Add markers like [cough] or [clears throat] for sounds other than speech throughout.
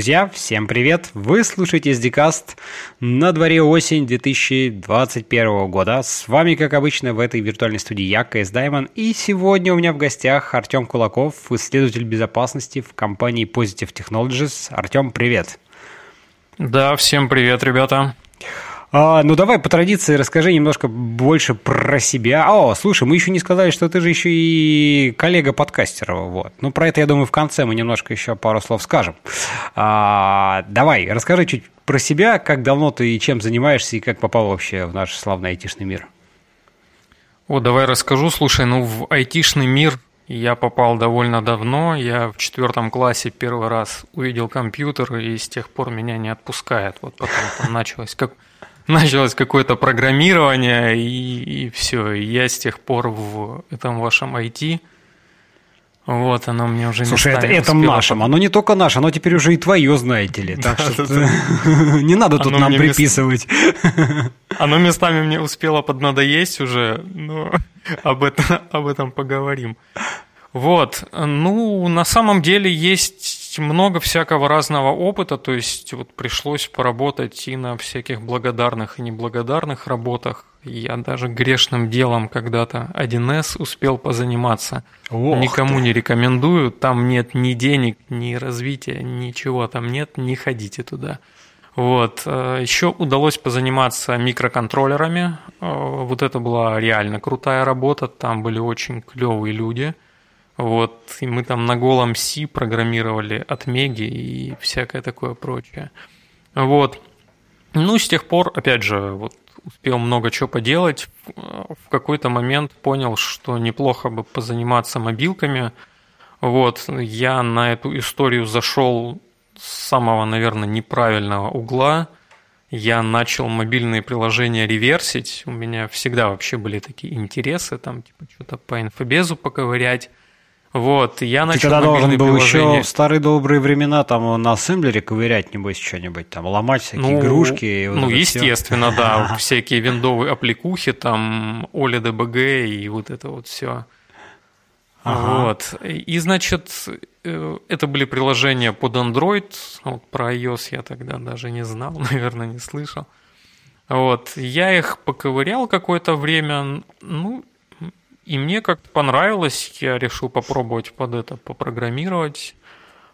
Друзья, всем привет! Вы слушаете SDCast на дворе осень 2021 года. С вами, как обычно, в этой виртуальной студии я, КС Даймон. И сегодня у меня в гостях Артем Кулаков, исследователь безопасности в компании Positive Technologies. Артем, привет! Да, всем привет, ребята! А, ну давай по традиции расскажи немножко больше про себя. О, слушай, мы еще не сказали, что ты же еще и коллега подкастера. Вот. Ну про это, я думаю, в конце мы немножко еще пару слов скажем. А, давай, расскажи чуть про себя, как давно ты и чем занимаешься, и как попал вообще в наш славный айтишный мир. О, давай расскажу. Слушай, ну в айтишный мир я попал довольно давно. Я в четвертом классе первый раз увидел компьютер, и с тех пор меня не отпускает. Вот потом там началось как началось какое-то программирование, и, и все. я с тех пор в этом вашем IT. Вот, оно мне уже Слушай, это, это нашим, оно не только наше, оно теперь уже и твое, знаете ли. Так что [laughs] не надо тут нам приписывать. [laughs] Оно местами мне успело поднадоесть уже, но [laughs] об этом, об этом поговорим. Вот, ну, на самом деле есть есть много всякого разного опыта, то есть вот пришлось поработать и на всяких благодарных и неблагодарных работах. Я даже грешным делом когда-то 1С успел позаниматься. Ох Никому ты. не рекомендую, там нет ни денег, ни развития, ничего там нет, не ходите туда. Вот. Э, Еще удалось позаниматься микроконтроллерами. Э, вот это была реально крутая работа, там были очень клевые люди – вот, и мы там на голом C программировали от Меги и всякое такое прочее. Вот. Ну, с тех пор, опять же, вот успел много чего поделать. В какой-то момент понял, что неплохо бы позаниматься мобилками. Вот, я на эту историю зашел с самого, наверное, неправильного угла. Я начал мобильные приложения реверсить. У меня всегда вообще были такие интересы, там, типа, что-то по инфобезу поковырять. Вот, я начал Ты тогда должен был еще в старые добрые времена там на ассемблере ковырять, небось, что-нибудь, там, ломать всякие ну, игрушки. Вот ну, естественно, все. да, [laughs] всякие виндовые аппликухи, там, Оля ДБГ и вот это вот все. Ага. Вот. И, значит, э, это были приложения под Android. Вот про iOS я тогда даже не знал, [laughs] наверное, не слышал. Вот. Я их поковырял какое-то время. Ну, и мне как-то понравилось, я решил попробовать под это попрограммировать.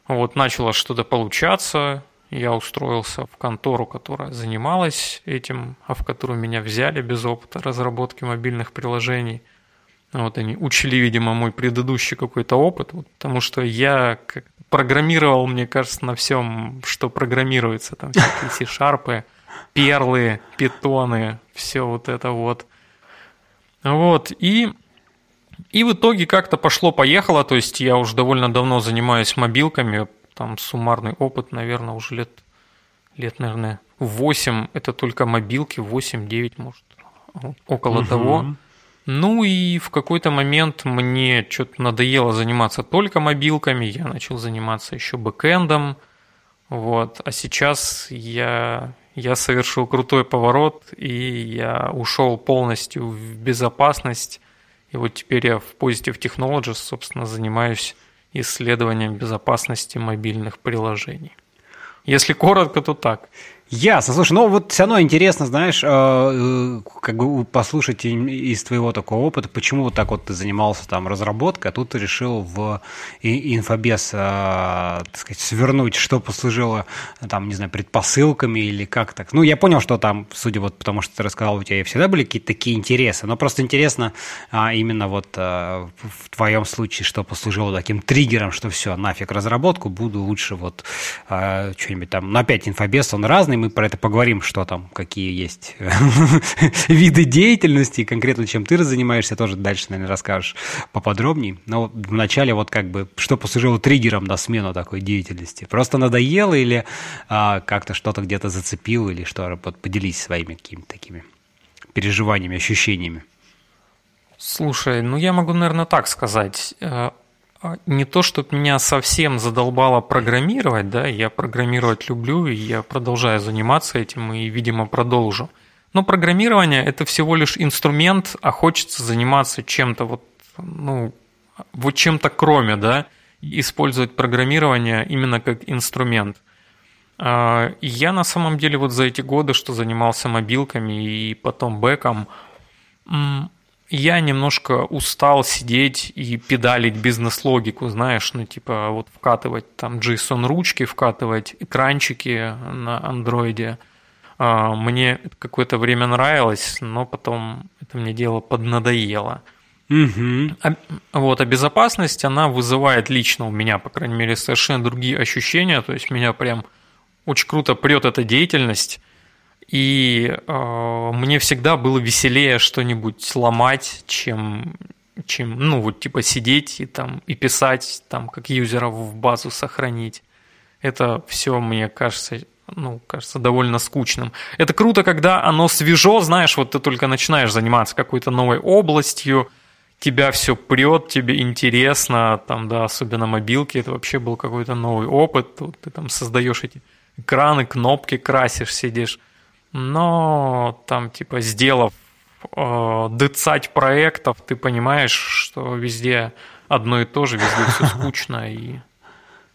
Вот начало что-то получаться, я устроился в контору, которая занималась этим, а в которую меня взяли без опыта разработки мобильных приложений. Вот они учили, видимо, мой предыдущий какой-то опыт, потому что я программировал, мне кажется, на всем, что программируется, там всякие C-шарпы, перлы, питоны, все вот это вот. Вот, и и в итоге как-то пошло-поехало, то есть я уже довольно давно занимаюсь мобилками, там суммарный опыт, наверное, уже лет, лет наверное, 8, это только мобилки, 8-9, может, около угу. того. Ну и в какой-то момент мне что-то надоело заниматься только мобилками, я начал заниматься еще бэкэндом, вот, а сейчас я, я совершил крутой поворот, и я ушел полностью в безопасность, и вот теперь я в Positive Technologies, собственно, занимаюсь исследованием безопасности мобильных приложений. Если коротко, то так. Ясно. Слушай, ну вот все равно интересно, знаешь, э, э, как бы послушать из твоего такого опыта, почему вот так вот ты занимался там разработкой, а тут ты решил в инфобес, э, так сказать, свернуть, что послужило там, не знаю, предпосылками или как так. Ну, я понял, что там, судя вот потому, что ты рассказал, у тебя всегда были какие-то такие интересы, но просто интересно а, именно вот в твоем случае, что послужило таким триггером, что все, нафиг разработку, буду лучше вот что-нибудь там, ну, опять инфобес, он разный, и мы про это поговорим, что там, какие есть [laughs] виды деятельности, конкретно чем ты занимаешься, тоже дальше, наверное, расскажешь поподробнее. Но вначале вот как бы, что послужило триггером на смену такой деятельности? Просто надоело или а, как-то что-то где-то зацепило, или что? Вот поделись своими какими-то такими переживаниями, ощущениями. Слушай, ну я могу, наверное, так сказать. А, не то, чтобы меня совсем задолбало программировать, да, я программировать люблю, и я продолжаю заниматься этим, и, видимо, продолжу. Но программирование – это всего лишь инструмент, а хочется заниматься чем-то вот, ну, вот чем-то кроме, да, использовать программирование именно как инструмент. А, я на самом деле вот за эти годы, что занимался мобилками и потом бэком, я немножко устал сидеть и педалить бизнес-логику, знаешь, ну типа вот вкатывать там JSON-ручки, вкатывать экранчики на андроиде. Мне какое-то время нравилось, но потом это мне дело поднадоело. Угу. А, вот, а безопасность, она вызывает лично у меня, по крайней мере, совершенно другие ощущения. То есть меня прям очень круто прет эта деятельность. И э, мне всегда было веселее что-нибудь ломать, чем, чем, ну, вот типа сидеть и там и писать, там, как юзеров в базу сохранить. Это все, мне кажется, ну, кажется, довольно скучным. Это круто, когда оно свежо, знаешь, вот ты только начинаешь заниматься какой-то новой областью, тебя все прет, тебе интересно, там, да, особенно мобилки, это вообще был какой-то новый опыт, вот ты там создаешь эти экраны, кнопки красишь, сидишь но там типа сделав э, дыцать проектов, ты понимаешь, что везде одно и то же, везде все [laughs] скучно и,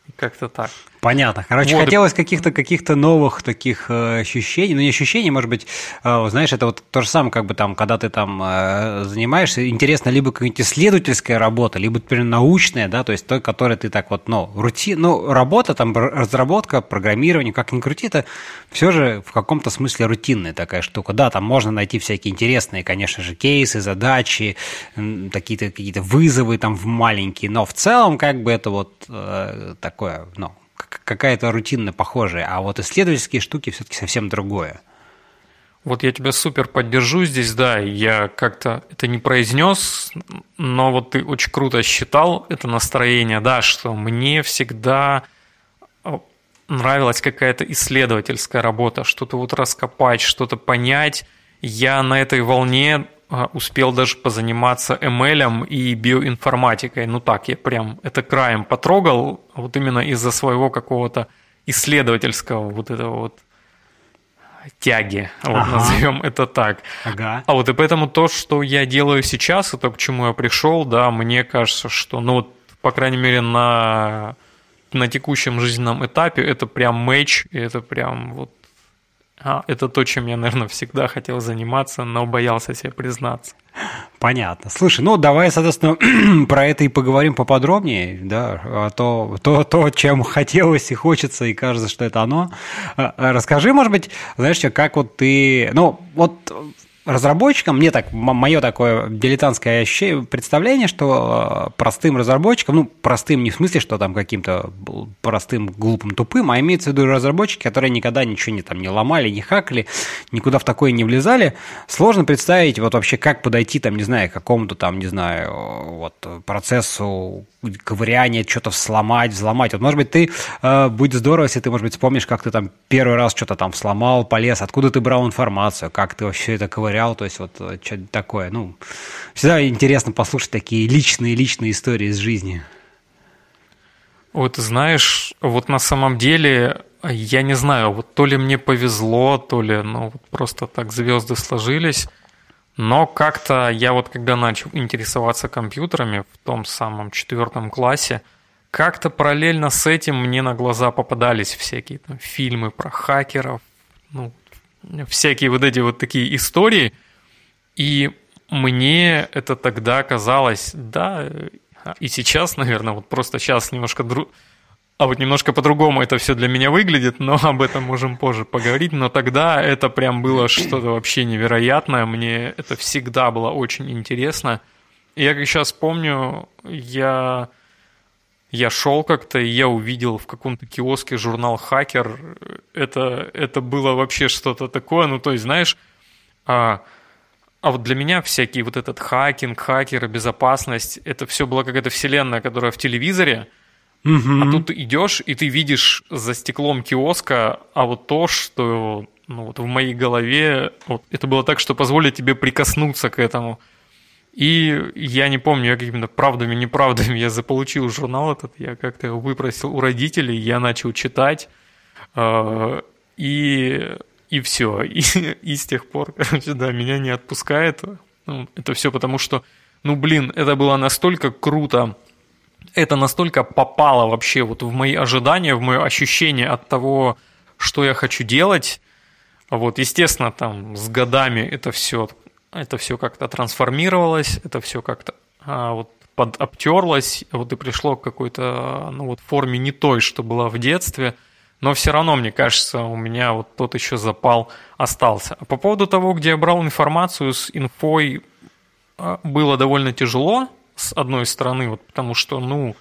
и как-то так. Понятно. Короче, вот. хотелось каких-то каких новых таких э, ощущений. Ну, не ощущений, может быть, э, знаешь, это вот то же самое, как бы там, когда ты там э, занимаешься, интересно либо какая-нибудь исследовательская работа, либо, например, научная, да, то есть той, которой ты так вот, ну, рутин, ну, работа, там, разработка, программирование, как ни крути, это все же в каком-то смысле рутинная такая штука. Да, там можно найти всякие интересные, конечно же, кейсы, задачи, какие-то какие вызовы там в маленькие, но в целом, как бы это вот э, такое, ну, какая-то рутинно похожая, а вот исследовательские штуки все-таки совсем другое. Вот я тебя супер поддержу здесь, да, я как-то это не произнес, но вот ты очень круто считал это настроение, да, что мне всегда нравилась какая-то исследовательская работа, что-то вот раскопать, что-то понять. Я на этой волне успел даже позаниматься ML и биоинформатикой. Ну так, я прям это краем потрогал, вот именно из-за своего какого-то исследовательского вот этого вот тяги, вот ага. назовем это так. Ага. А вот и поэтому то, что я делаю сейчас, и то, к чему я пришел, да, мне кажется, что, ну вот, по крайней мере, на, на текущем жизненном этапе это прям мэч, и это прям вот а, это то, чем я, наверное, всегда хотел заниматься, но боялся себе признаться. Понятно. Слушай, ну давай, соответственно, [clears throat] про это и поговорим поподробнее, да, а то, то, то, чем хотелось и хочется, и кажется, что это оно. А, расскажи, может быть, знаешь, как вот ты, ну, вот разработчикам, мне так, мое такое дилетантское представление, что э, простым разработчикам, ну, простым не в смысле, что там каким-то простым, глупым, тупым, а имеется в виду разработчики, которые никогда ничего не, там, не ломали, не хакали, никуда в такое не влезали, сложно представить вот вообще, как подойти, там, не знаю, к какому-то там, не знаю, вот процессу ковыряния, что-то сломать, взломать. Вот, может быть, ты, э, будет здорово, если ты, может быть, вспомнишь, как ты там первый раз что-то там сломал, полез, откуда ты брал информацию, как ты вообще это ковырял, то есть вот э, что-то такое. Ну, всегда интересно послушать такие личные-личные истории из жизни. Вот знаешь, вот на самом деле, я не знаю, вот то ли мне повезло, то ли, ну, вот просто так звезды сложились, но как-то я вот когда начал интересоваться компьютерами в том самом четвертом классе, как-то параллельно с этим мне на глаза попадались всякие там фильмы про хакеров, ну, всякие вот эти вот такие истории. И мне это тогда казалось, да, и сейчас, наверное, вот просто сейчас немножко дру... А вот немножко по-другому это все для меня выглядит, но об этом можем позже поговорить. Но тогда это прям было что-то вообще невероятное. Мне это всегда было очень интересно. И я как сейчас помню, я, я шел как-то, и я увидел в каком-то киоске журнал «Хакер». Это, это было вообще что-то такое. Ну, то есть, знаешь, а, а вот для меня всякий вот этот хакинг, хакеры, безопасность, это все была какая-то вселенная, которая в телевизоре – Угу. А тут идешь, и ты видишь за стеклом киоска, а вот то, что ну, вот в моей голове, вот, это было так, что позволит тебе прикоснуться к этому. И я не помню, я какими-то правдами, неправдами я заполучил журнал этот, я как-то его выпросил у родителей, я начал читать, э, и, и все. [laughs] И, и с тех пор, короче, да, меня не отпускает. Ну, это все потому, что, ну, блин, это было настолько круто это настолько попало вообще вот в мои ожидания, в мое ощущение от того, что я хочу делать. Вот, естественно, там с годами это все, это все как-то трансформировалось, это все как-то а, вот подобтерлось, вот и пришло к какой-то ну, вот, форме не той, что была в детстве. Но все равно, мне кажется, у меня вот тот еще запал остался. А по поводу того, где я брал информацию с инфой, а, было довольно тяжело, с одной стороны, вот потому что, ну,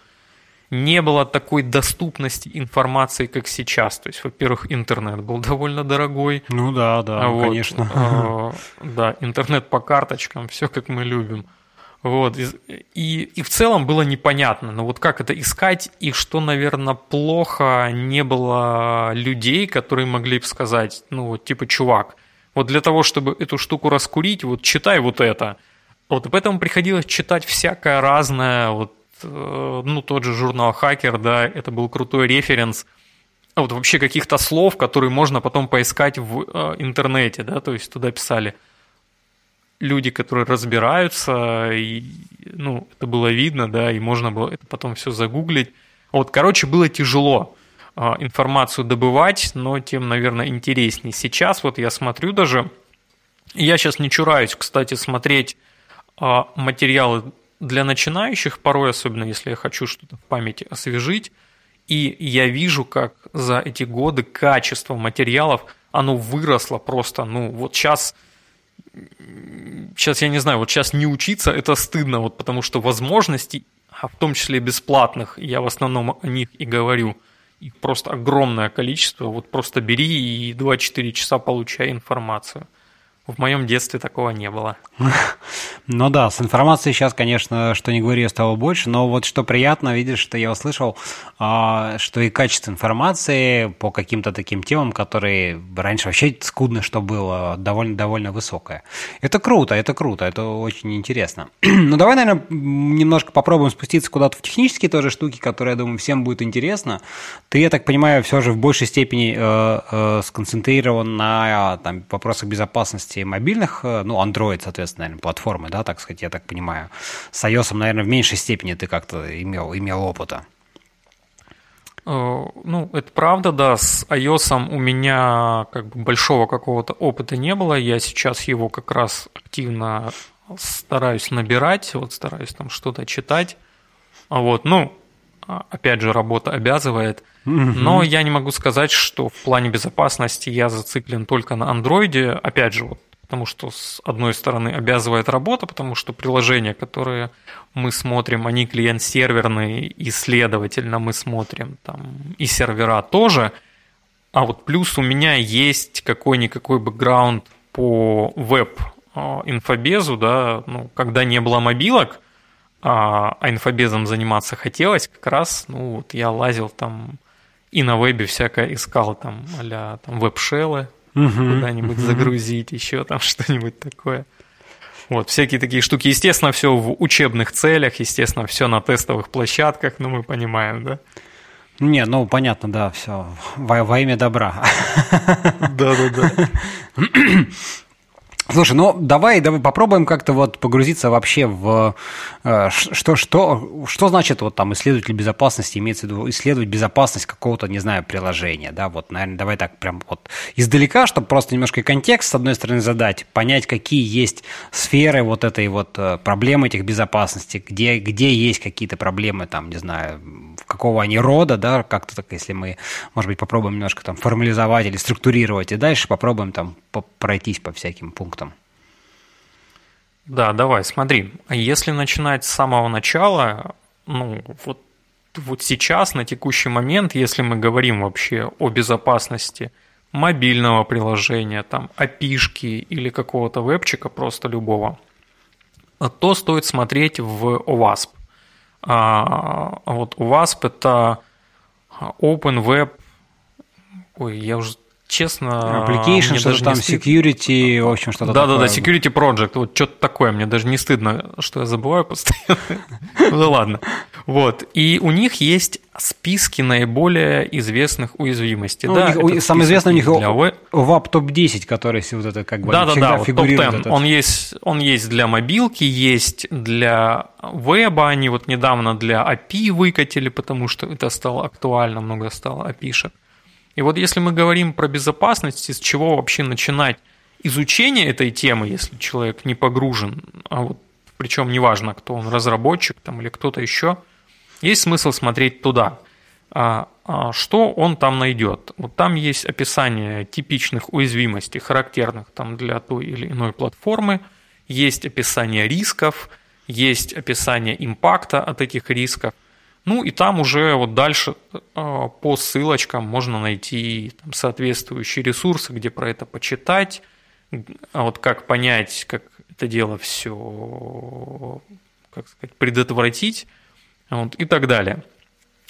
не было такой доступности информации, как сейчас. То есть, во-первых, интернет был довольно дорогой. Ну да, да, вот, конечно. Э, да, интернет по карточкам, все как мы любим. Вот, и, и в целом было непонятно, но вот как это искать, и что, наверное, плохо, не было людей, которые могли бы сказать, ну вот типа, чувак, вот для того, чтобы эту штуку раскурить, вот читай вот это. Вот, и поэтому приходилось читать всякое разное, вот Э, ну, тот же журнал «Хакер», да, это был крутой референс, а вот вообще каких-то слов, которые можно потом поискать в э, интернете, да, то есть туда писали люди, которые разбираются, и, ну, это было видно, да, и можно было это потом все загуглить. Вот, короче, было тяжело э, информацию добывать, но тем, наверное, интереснее. Сейчас вот я смотрю даже, я сейчас не чураюсь, кстати, смотреть материалы для начинающих порой, особенно если я хочу что-то в памяти освежить, и я вижу, как за эти годы качество материалов, оно выросло просто, ну вот сейчас, сейчас я не знаю, вот сейчас не учиться, это стыдно, вот потому что возможностей, а в том числе бесплатных, я в основном о них и говорю, их просто огромное количество, вот просто бери и 2-4 часа получай информацию – в моем детстве такого не было. [laughs] Ну да, с информацией сейчас, конечно, что не говори, стало больше, но вот что приятно, видишь, что я услышал, а, что и качество информации по каким-то таким темам, которые раньше вообще скудно, что было, довольно-довольно высокое. Это круто, это круто, это очень интересно. [clears throat] Ну давай, наверное, немножко попробуем спуститься куда-то в технические тоже штуки, которые, я думаю, всем будет интересно. Ты, я так понимаю, все же в большей степени э, э, сконцентрирован на там, вопросах безопасности версии мобильных, э, ну, Android, соответственно, наверное, платформы, да, так сказать, я так понимаю. С iOS, наверное, в меньшей степени ты как-то имел, имел опыта. Э, ну, это правда, да. С iOS у меня как бы большого какого-то опыта не было. Я сейчас его как раз активно стараюсь набирать, вот стараюсь там что-то читать. А вот, ну, а, опять же, работа обязывает. Но я не могу сказать, что в плане безопасности я зациклен только на андроиде. Опять же, вот потому что с одной стороны обязывает работа, потому что приложения, которые мы смотрим, они клиент-серверные, и, следовательно, мы смотрим там и сервера тоже. А вот плюс у меня есть какой-никакой бэкграунд по веб-инфобезу, да, ну, когда не было мобилок, а, а инфобезом заниматься хотелось, как раз, ну, вот я лазил там и на вебе всякое искал, там, а там веб-шеллы, угу, куда-нибудь угу. загрузить, еще там [laughs] что-нибудь такое. Вот, всякие такие штуки. Естественно, все в учебных целях, естественно, все на тестовых площадках, ну, мы понимаем, да? Не, ну, понятно, да, все. Во, во имя добра. Да-да-да. [laughs] Слушай, ну давай, давай попробуем как-то вот погрузиться вообще в э, что, что, что значит вот там исследователь безопасности, имеется в виду исследовать безопасность какого-то, не знаю, приложения, да, вот, наверное, давай так прям вот издалека, чтобы просто немножко контекст с одной стороны задать, понять, какие есть сферы вот этой вот э, проблемы этих безопасности, где, где есть какие-то проблемы, там, не знаю, какого они рода, да, как-то так, если мы, может быть, попробуем немножко там формализовать или структурировать, и дальше попробуем там пройтись по всяким пунктам. Да, давай, смотри. Если начинать с самого начала, ну, вот, вот сейчас, на текущий момент, если мы говорим вообще о безопасности мобильного приложения, там, api или какого-то вебчика, просто любого, то стоит смотреть в OWASP. А, вот OWASP – это Open Web, ой, я уже честно... Application, что-то там, security, в общем, что-то Да, такое. да, да, security project, вот что-то такое, мне даже не стыдно, что я забываю постоянно. [laughs] Ну ладно. Вот, и у них есть списки наиболее известных уязвимостей. Ну, да, них, самое известное у них для... WAP топ-10, который вот это как бы да, да, да, вот топ-10. Он есть, он есть для мобилки, есть для веба, они вот недавно для API выкатили, потому что это стало актуально, много стало API-шек. И вот если мы говорим про безопасность, с чего вообще начинать изучение этой темы, если человек не погружен, а вот причем неважно, кто он, разработчик там, или кто-то еще, есть смысл смотреть туда. А, а что он там найдет? Вот там есть описание типичных уязвимостей, характерных там для той или иной платформы, есть описание рисков, есть описание импакта от этих рисков. Ну и там уже вот дальше а, по ссылочкам можно найти там, соответствующие ресурсы, где про это почитать, а вот как понять, как это дело все, как сказать, предотвратить вот, и так далее.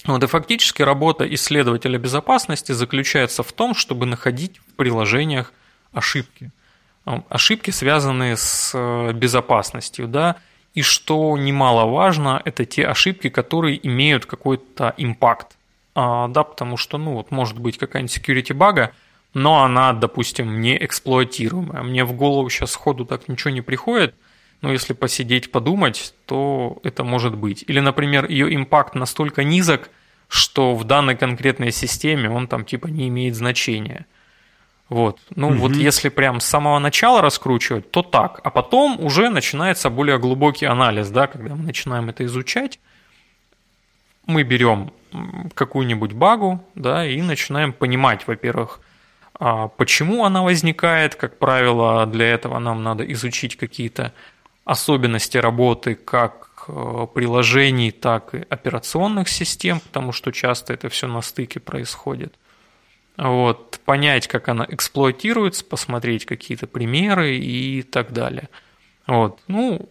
Вот, и фактически работа исследователя безопасности заключается в том, чтобы находить в приложениях ошибки. Ошибки, связанные с э, безопасностью, да, и что немаловажно, это те ошибки, которые имеют какой-то импакт. А, да, потому что, ну, вот может быть какая-нибудь security бага, но она, допустим, не эксплуатируемая. Мне в голову сейчас сходу так ничего не приходит, но если посидеть, подумать, то это может быть. Или, например, ее импакт настолько низок, что в данной конкретной системе он там типа не имеет значения. Вот. Ну угу. вот если прям с самого начала раскручивать, то так. А потом уже начинается более глубокий анализ, да, когда мы начинаем это изучать. Мы берем какую-нибудь багу, да, и начинаем понимать, во-первых, а почему она возникает. Как правило, для этого нам надо изучить какие-то особенности работы как э, приложений, так и операционных систем, потому что часто это все на стыке происходит. Вот, понять, как она эксплуатируется, посмотреть какие-то примеры и так далее. Вот, ну,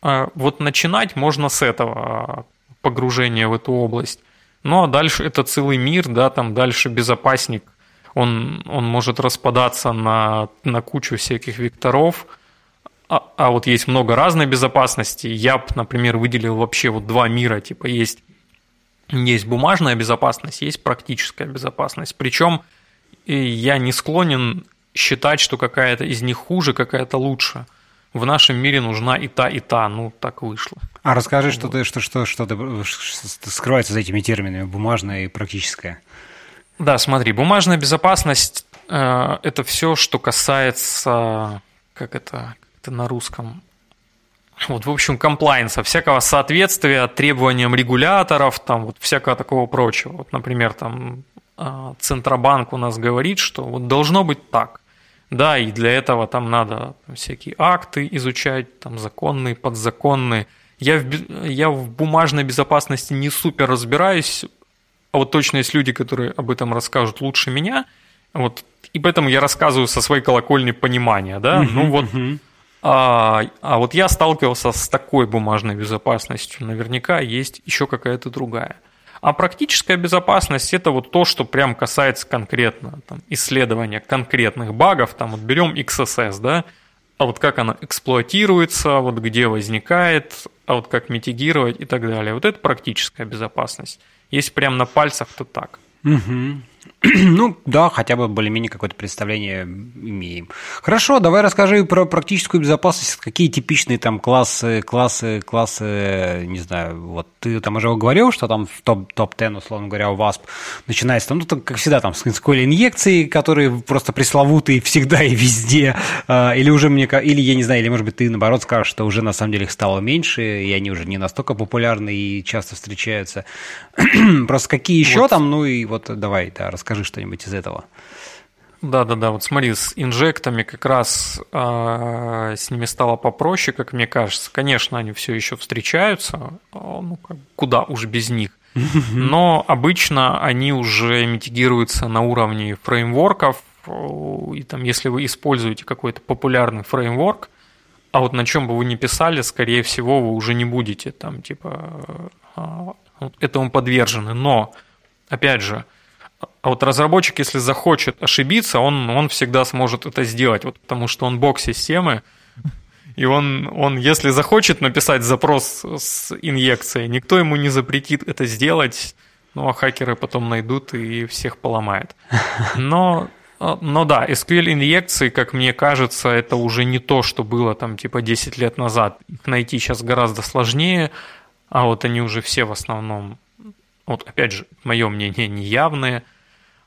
а вот начинать можно с этого погружения в эту область. Ну а дальше это целый мир, да, там дальше безопасник, он, он может распадаться на, на кучу всяких векторов – а, а вот есть много разной безопасности. Я например, выделил вообще вот два мира. Типа есть, есть бумажная безопасность, есть практическая безопасность. Причем я не склонен считать, что какая-то из них хуже, какая-то лучше. В нашем мире нужна и та, и та. Ну, так вышло. А расскажи, вот. что, ты, что, что, что, ты, что скрывается за этими терминами, бумажная и практическая. Да, смотри, бумажная безопасность э, – это все, что касается, как это, это на русском. Вот, в общем, комплайнса, всякого соответствия требованиям регуляторов, там вот всякого такого прочего. Вот, например, там а, Центробанк у нас говорит, что вот должно быть так. Да, и для этого там надо там, всякие акты изучать, там законные, подзаконные. Я в, я в бумажной безопасности не супер разбираюсь, а вот точно есть люди, которые об этом расскажут лучше меня. Вот, и поэтому я рассказываю со своей колокольни понимания, да. ну вот. А, а вот я сталкивался с такой бумажной безопасностью. Наверняка есть еще какая-то другая. А практическая безопасность – это вот то, что прям касается конкретно там, исследования конкретных багов. Там вот берем XSS, да, а вот как она эксплуатируется, вот где возникает, а вот как митигировать и так далее. Вот это практическая безопасность. Если прям на пальцах, то так. Угу. [clears throat] Ну, да, хотя бы более-менее какое-то представление имеем. Хорошо, давай расскажи про практическую безопасность. Какие типичные там классы, классы, классы, не знаю, вот ты там уже говорил, что там в топ-10, топ условно говоря, у WASP начинается там, ну, там, как всегда, там, с инъекции, которые просто пресловутые всегда и везде, а, или уже мне, или я не знаю, или, может быть, ты, наоборот, скажешь, что уже, на самом деле, их стало меньше, и они уже не настолько популярны и часто встречаются. [clears throat] Просто какие еще вот. там, ну, и вот давай, да, расскажи что-нибудь из этого. Да, да, да. Вот смотри, с инжектами как раз э, с ними стало попроще, как мне кажется. Конечно, они все еще встречаются, а, ну куда уж без них. Но обычно они уже митигируются на уровне фреймворков. И там, если вы используете какой-то популярный фреймворк, а вот на чем бы вы ни писали, скорее всего, вы уже не будете там типа а, этому подвержены. Но, опять же, а вот разработчик, если захочет ошибиться, он, он всегда сможет это сделать, вот потому что он бог системы, и он, он, если захочет написать запрос с инъекцией, никто ему не запретит это сделать, ну а хакеры потом найдут и всех поломают. Но, но да, SQL инъекции, как мне кажется, это уже не то, что было там типа 10 лет назад. Их найти сейчас гораздо сложнее, а вот они уже все в основном, вот опять же, мое мнение, неявные.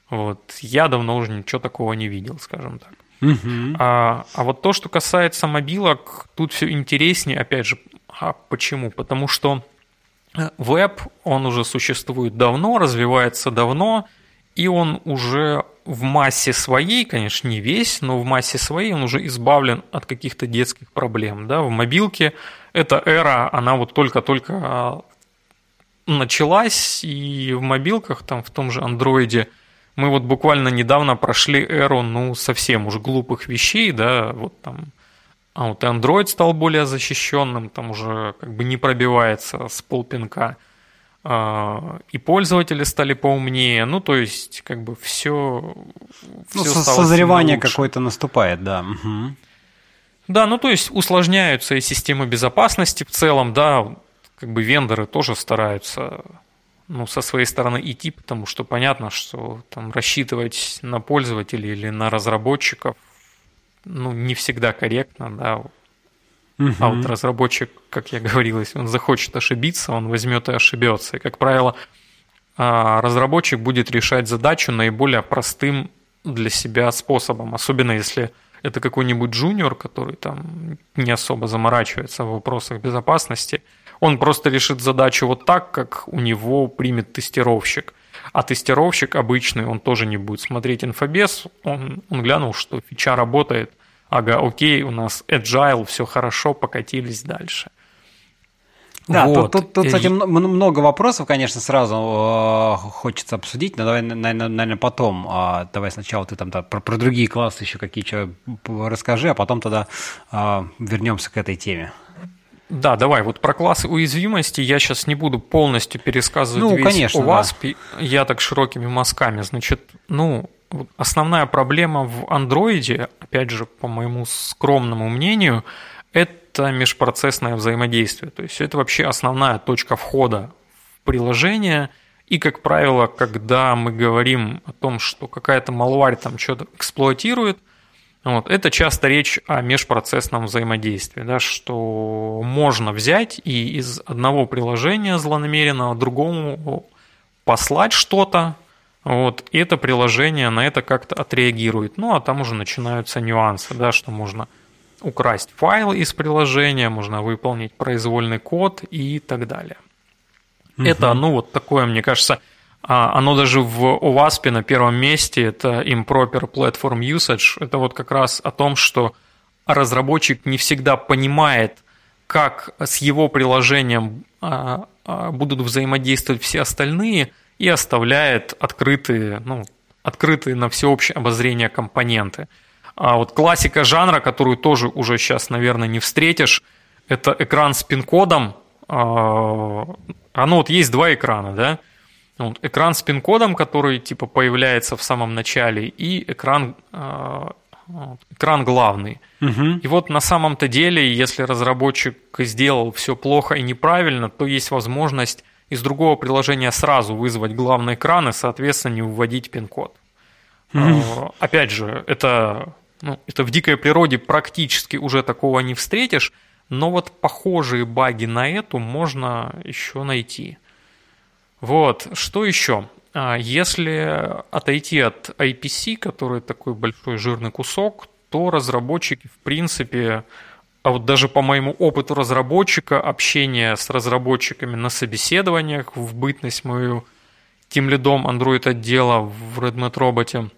Вот. Я давно уже ничего такого не видел, скажем так. Угу. А, а вот то, что касается мобилок, тут все интереснее, опять же, а почему? Потому что э, веб, он уже существует давно, развивается давно, и он уже в массе своей, конечно, не весь, но в массе своей он уже избавлен от каких-то детских проблем. Да? В мобилке эта эра, она вот только-только а, началась, и в мобилках, там в том же андроиде, мы вот буквально недавно прошли эру, ну, совсем уже глупых вещей, да, вот там, а вот и Android стал более защищенным, там уже как бы не пробивается с полпинка, а, и пользователи стали поумнее, ну, то есть, как бы все... Ну, все созревание какое-то наступает, да. Угу. Да, ну, то есть, усложняются и системы безопасности в целом, да, как бы вендоры тоже стараются ну, со своей стороны идти, потому что понятно, что там рассчитывать на пользователей или на разработчиков ну, не всегда корректно, да. Угу. А вот разработчик, как я говорил, если он захочет ошибиться, он возьмет и ошибется. И, как правило, а, разработчик будет решать задачу наиболее простым для себя способом, особенно если это какой-нибудь джуниор, который там не особо заморачивается в вопросах безопасности – он просто решит задачу вот так, как у него примет тестировщик. А тестировщик обычный, он тоже не будет смотреть инфобес, он, он глянул, что фича работает, ага, окей, у нас agile, все хорошо, покатились дальше. Да, вот. тут, тут, тут, кстати, много вопросов, конечно, сразу э, хочется обсудить, но давай, наверное, наверное потом. Э, давай сначала ты там да, про, про другие классы еще какие-то расскажи, а потом тогда э, вернемся к этой теме. Да, давай, вот про классы уязвимости я сейчас не буду полностью пересказывать ну, весь конечно, OWASP, да. я так широкими мазками. Значит, ну, основная проблема в андроиде, опять же, по моему скромному мнению, это межпроцессное взаимодействие. То есть это вообще основная точка входа в приложение. И, как правило, когда мы говорим о том, что какая-то малварь там что-то эксплуатирует – вот. Это часто речь о межпроцессном взаимодействии, да, что можно взять и из одного приложения злонамеренного другому послать что-то, вот, и это приложение на это как-то отреагирует. Ну, а там уже начинаются нюансы, да, что можно украсть файл из приложения, можно выполнить произвольный код и так далее. Угу. Это, ну, вот такое, мне кажется, оно даже в OWASP на первом месте, это Improper Platform Usage, это вот как раз о том, что разработчик не всегда понимает, как с его приложением а, а, будут взаимодействовать все остальные, и оставляет открытые, ну, открытые на всеобщее обозрение компоненты. А вот классика жанра, которую тоже уже сейчас, наверное, не встретишь, это экран с пин-кодом. Оно вот есть два экрана, да? Вот, экран с пин-кодом, который типа появляется в самом начале, и экран, э, экран главный. Угу. И вот на самом-то деле, если разработчик сделал все плохо и неправильно, то есть возможность из другого приложения сразу вызвать главный экран и, соответственно, не вводить пин-код. Угу. Опять же, это, ну, это в дикой природе практически уже такого не встретишь, но вот похожие баги на эту можно еще найти. Вот, что еще? А, если отойти от IPC, который такой большой жирный кусок, то разработчики, в принципе, а вот даже по моему опыту разработчика, общение с разработчиками на собеседованиях, в бытность мою тем лидом Android отдела в Redmond Robot,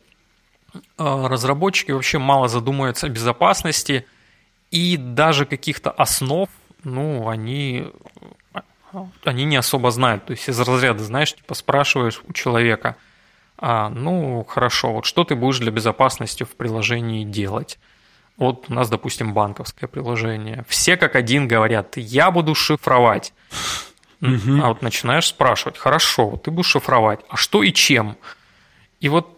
а, разработчики вообще мало задумываются о безопасности и даже каких-то основ, ну, они они не особо знают. То есть из разряда, знаешь, типа спрашиваешь у человека, а, ну, хорошо, вот что ты будешь для безопасности в приложении делать? Вот у нас, допустим, банковское приложение. Все как один говорят, я буду шифровать. Угу. А вот начинаешь спрашивать, хорошо, ты будешь шифровать, а что и чем? И вот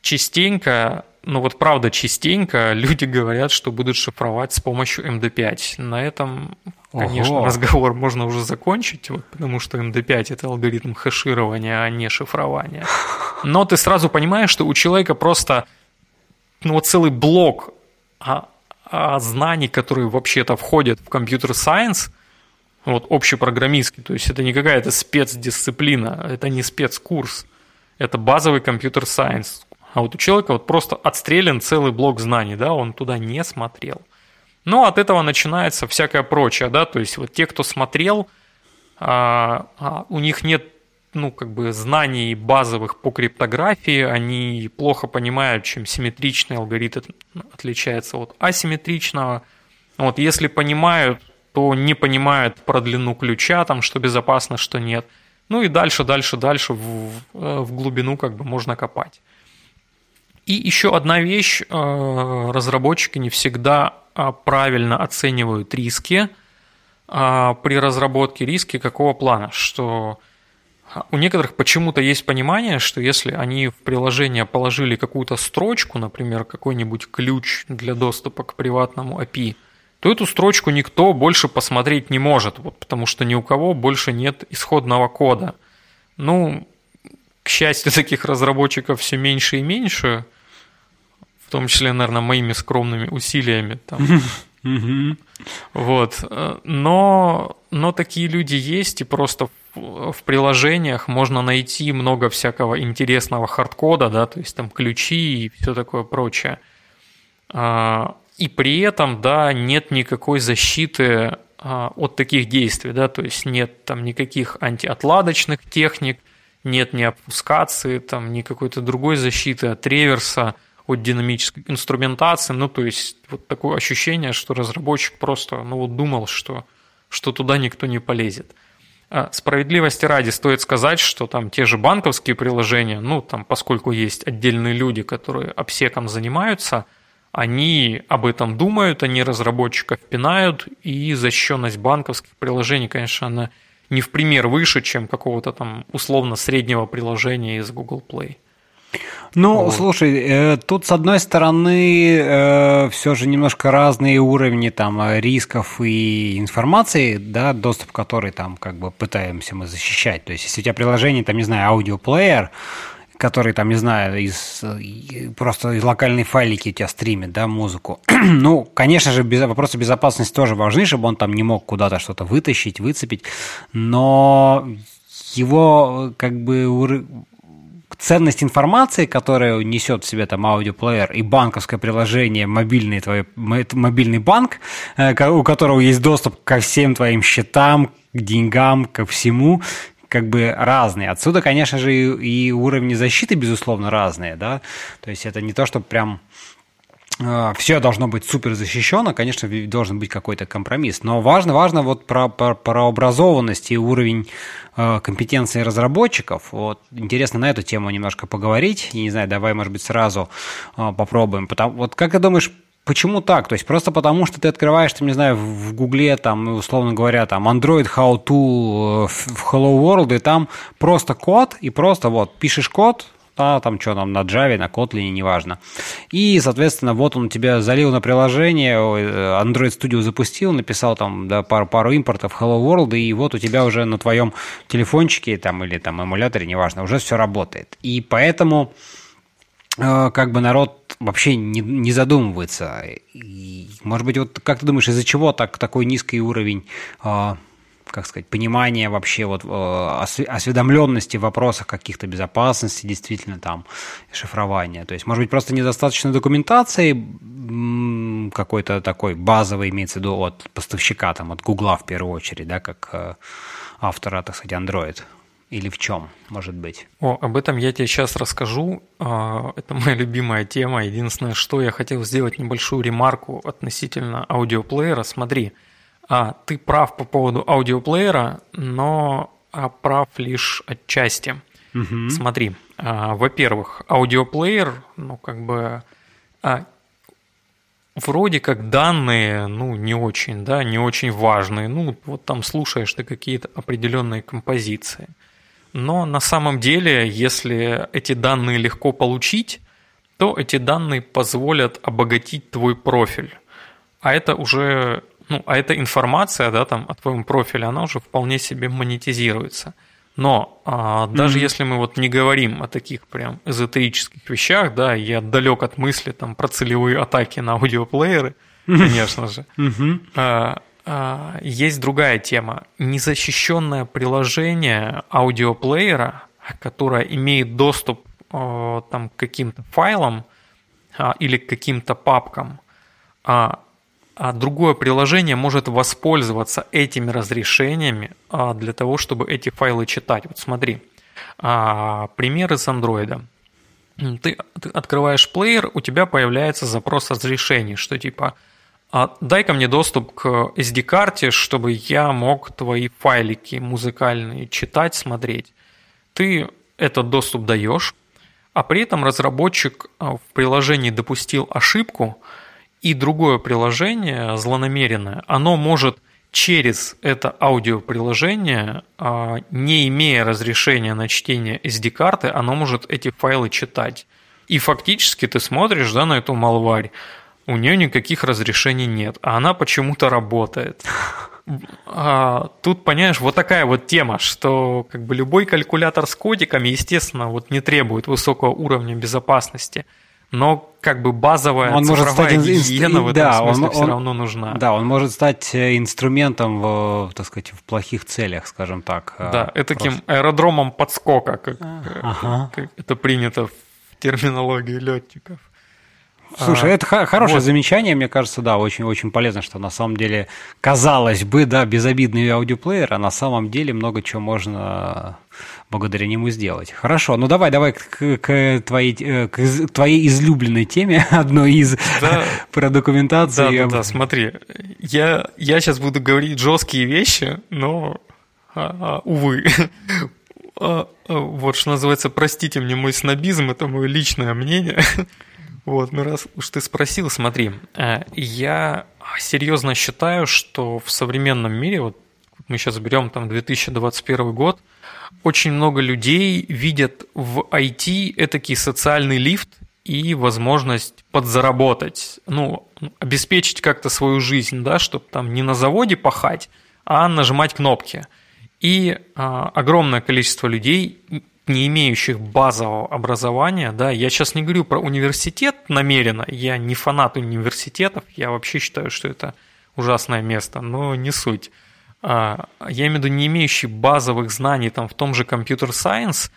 частенько ну вот правда частенько люди говорят, что будут шифровать с помощью MD5. На этом, конечно, Ого. разговор можно уже закончить, вот, потому что MD5 это алгоритм хэширования, а не шифрования. [laughs] Но ты сразу понимаешь, что у человека просто ну, вот целый блок а, а знаний, которые вообще-то входят в компьютер-сайенс, вот общепрограммистский, то есть это не какая-то спецдисциплина, это не спецкурс, это базовый компьютер сайенс. А вот у человека вот просто отстрелен целый блок знаний, да, он туда не смотрел. Но от этого начинается всякое прочее, да, то есть вот те, кто смотрел, а, а у них нет ну, как бы знаний базовых по криптографии, они плохо понимают, чем симметричный алгоритм отличается от асимметричного. Вот, если понимают, то не понимают про длину ключа, там, что безопасно, что нет. Ну и дальше, дальше, дальше в, в глубину как бы можно копать. И еще одна вещь, э, разработчики не всегда а, правильно оценивают риски а, при разработке риски какого плана, что у некоторых почему-то есть понимание, что если они в приложение положили какую-то строчку, например, какой-нибудь ключ для доступа к приватному API, то эту строчку никто больше посмотреть не может, вот, потому что ни у кого больше нет исходного кода. Ну, к счастью, [laughs] таких разработчиков все меньше и меньше, в том числе, наверное, моими скромными усилиями. Там. Вот. Но, но такие люди есть, и просто в приложениях можно найти много всякого интересного хардкода, да, то есть там ключи и все такое прочее. А, и при этом, да, нет никакой защиты а, от таких действий, да, то есть нет там никаких антиотладочных техник, нет ни обфускации, там, ни какой-то другой защиты от реверса, от динамической инструментации, ну, то есть вот такое ощущение, что разработчик просто, ну, вот думал, что, что туда никто не полезет. А справедливости ради стоит сказать, что там те же банковские приложения, ну там поскольку есть отдельные люди, которые обсеком занимаются, они об этом думают, они разработчиков пинают, и защищенность банковских приложений, конечно, она не в пример выше, чем какого-то там условно среднего приложения из Google Play. Ну, вот. слушай, э, тут с одной стороны э, все же немножко разные уровни там э, рисков и информации, да, доступ к которой там как бы пытаемся мы защищать. То есть, если у тебя приложение, там, не знаю, аудиоплеер, который там, не знаю, из просто из локальной файлики у тебя стримит, да, музыку. [clears throat] ну, конечно же, без, вопросы безопасности тоже важны, чтобы он там не мог куда-то что-то вытащить, выцепить, но его как бы ценность информации, которая несет в себе там аудиоплеер и банковское приложение, мобильный, твой, мобильный банк, э, у которого есть доступ ко всем твоим счетам, к деньгам, ко всему, как бы разные. Отсюда, конечно же, и, уровни защиты, безусловно, разные, да. То есть это не то, что прям все должно быть супер защищено, конечно, должен быть какой-то компромисс. Но важно, важно вот про, про, про образованность и уровень Э, компетенции разработчиков. Вот интересно на эту тему немножко поговорить. Я не знаю, давай, может быть, сразу э, попробуем. Потому, вот как ты думаешь, Почему так? То есть просто потому, что ты открываешь, там, не знаю, в Гугле, там, условно говоря, там, Android How to э, в Hello World, и там просто код, и просто вот пишешь код, да, там что там на Java, на Kotlin, неважно. И, соответственно, вот он тебя залил на приложение, Android Studio запустил, написал там да, пару, пару импортов Hello World, и вот у тебя уже на твоем телефончике там, или там эмуляторе, неважно, уже все работает. И поэтому э, как бы народ вообще не, не задумывается. И, может быть, вот как ты думаешь, из-за чего так, такой низкий уровень э, как сказать, понимание вообще вот э, осведомленности в вопросах каких-то безопасности, действительно там шифрования. То есть, может быть, просто недостаточно документации какой-то такой базовый, имеется в виду от поставщика, там, от Гугла в первую очередь, да, как э, автора, так сказать, Android. Или в чем, может быть? О, об этом я тебе сейчас расскажу. А, это моя любимая тема. Единственное, что я хотел сделать небольшую ремарку относительно аудиоплеера. Смотри, а, ты прав по поводу аудиоплеера, но а, прав лишь отчасти. Угу. Смотри, а, во-первых, аудиоплеер, ну, как бы, а, вроде как данные, ну, не очень, да, не очень важные. Ну, вот там слушаешь ты какие-то определенные композиции. Но на самом деле, если эти данные легко получить, то эти данные позволят обогатить твой профиль. А это уже ну, а эта информация, да, там, о твоем профиле, она уже вполне себе монетизируется. Но а, даже mm-hmm. если мы вот не говорим о таких прям эзотерических вещах, да, я далек от мысли там про целевые атаки на аудиоплееры, конечно же, mm-hmm. а, а, есть другая тема. Незащищенное приложение аудиоплеера, которая имеет доступ э, там, к каким-то файлам а, или к каким-то папкам, а, а другое приложение может воспользоваться этими разрешениями а, для того, чтобы эти файлы читать. Вот смотри, а, пример из андроида. Ты, ты открываешь плеер, у тебя появляется запрос разрешений, что типа а дай-ка мне доступ к SD-карте, чтобы я мог твои файлики музыкальные читать, смотреть. Ты этот доступ даешь, а при этом разработчик в приложении допустил ошибку, и другое приложение злонамеренное, оно может через это аудиоприложение, а, не имея разрешения на чтение SD-карты, оно может эти файлы читать. И фактически ты смотришь да, на эту малварь, у нее никаких разрешений нет, а она почему-то работает. А, тут, понимаешь, вот такая вот тема, что как бы любой калькулятор с кодиками, естественно, вот не требует высокого уровня безопасности но как бы базовая он цифровая может стать гигиена в этом да, смысле он, все он, равно нужна. Да, он может стать э, инструментом, в, так сказать, в плохих целях, скажем так. Э, да, это таким аэродромом подскока, как, ага. как это принято в терминологии летчиков. Слушай, а, это хорошее вот. замечание, мне кажется, да, очень-очень полезно, что на самом деле, казалось бы, да, безобидный аудиоплеер, а на самом деле много чего можно благодаря нему сделать. Хорошо, ну давай, давай к, к, твоей, э, к твоей излюбленной теме, [laughs] одной из да, [laughs] про документацию. Да, да, да, смотри, я, я сейчас буду говорить жесткие вещи, но, а, а, увы, [laughs] а, а, вот что называется, простите мне мой снобизм, это мое личное мнение. Вот, ну раз уж ты спросил, смотри, э, я серьезно считаю, что в современном мире, вот мы сейчас берем там 2021 год, очень много людей видят в IT этакий социальный лифт и возможность подзаработать, ну, обеспечить как-то свою жизнь, да, чтобы там не на заводе пахать, а нажимать кнопки. И а, огромное количество людей не имеющих базового образования, да, я сейчас не говорю про университет намеренно, я не фанат университетов, я вообще считаю, что это ужасное место, но не суть. А, я имею в виду не имеющие базовых знаний там в том же компьютер-сайенс,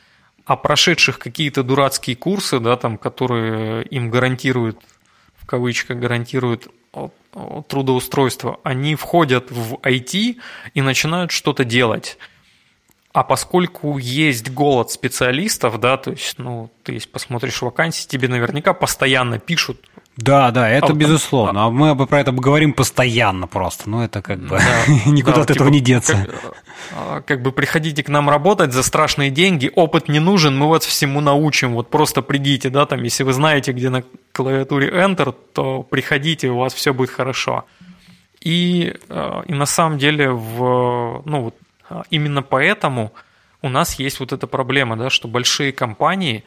а прошедших какие-то дурацкие курсы, да, там, которые им гарантируют, в кавычках, гарантируют трудоустройство, они входят в IT и начинают что-то делать. А поскольку есть голод специалистов, да, то есть, ну, ты если посмотришь вакансии, тебе наверняка постоянно пишут. Да, да, это а, безусловно. А мы про это говорим постоянно просто. Ну, это как бы да, [laughs] никуда да, от типа, этого не деться. Как, а, как бы приходите к нам работать за страшные деньги, опыт не нужен, мы вас всему научим. Вот просто придите, да, там, если вы знаете, где на клавиатуре Enter, то приходите, у вас все будет хорошо. И, а, и на самом деле в, ну, вот а, именно поэтому у нас есть вот эта проблема, да, что большие компании,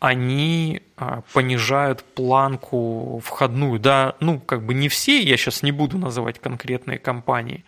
они а, понижают планку входную. Да, ну, как бы не все, я сейчас не буду называть конкретные компании,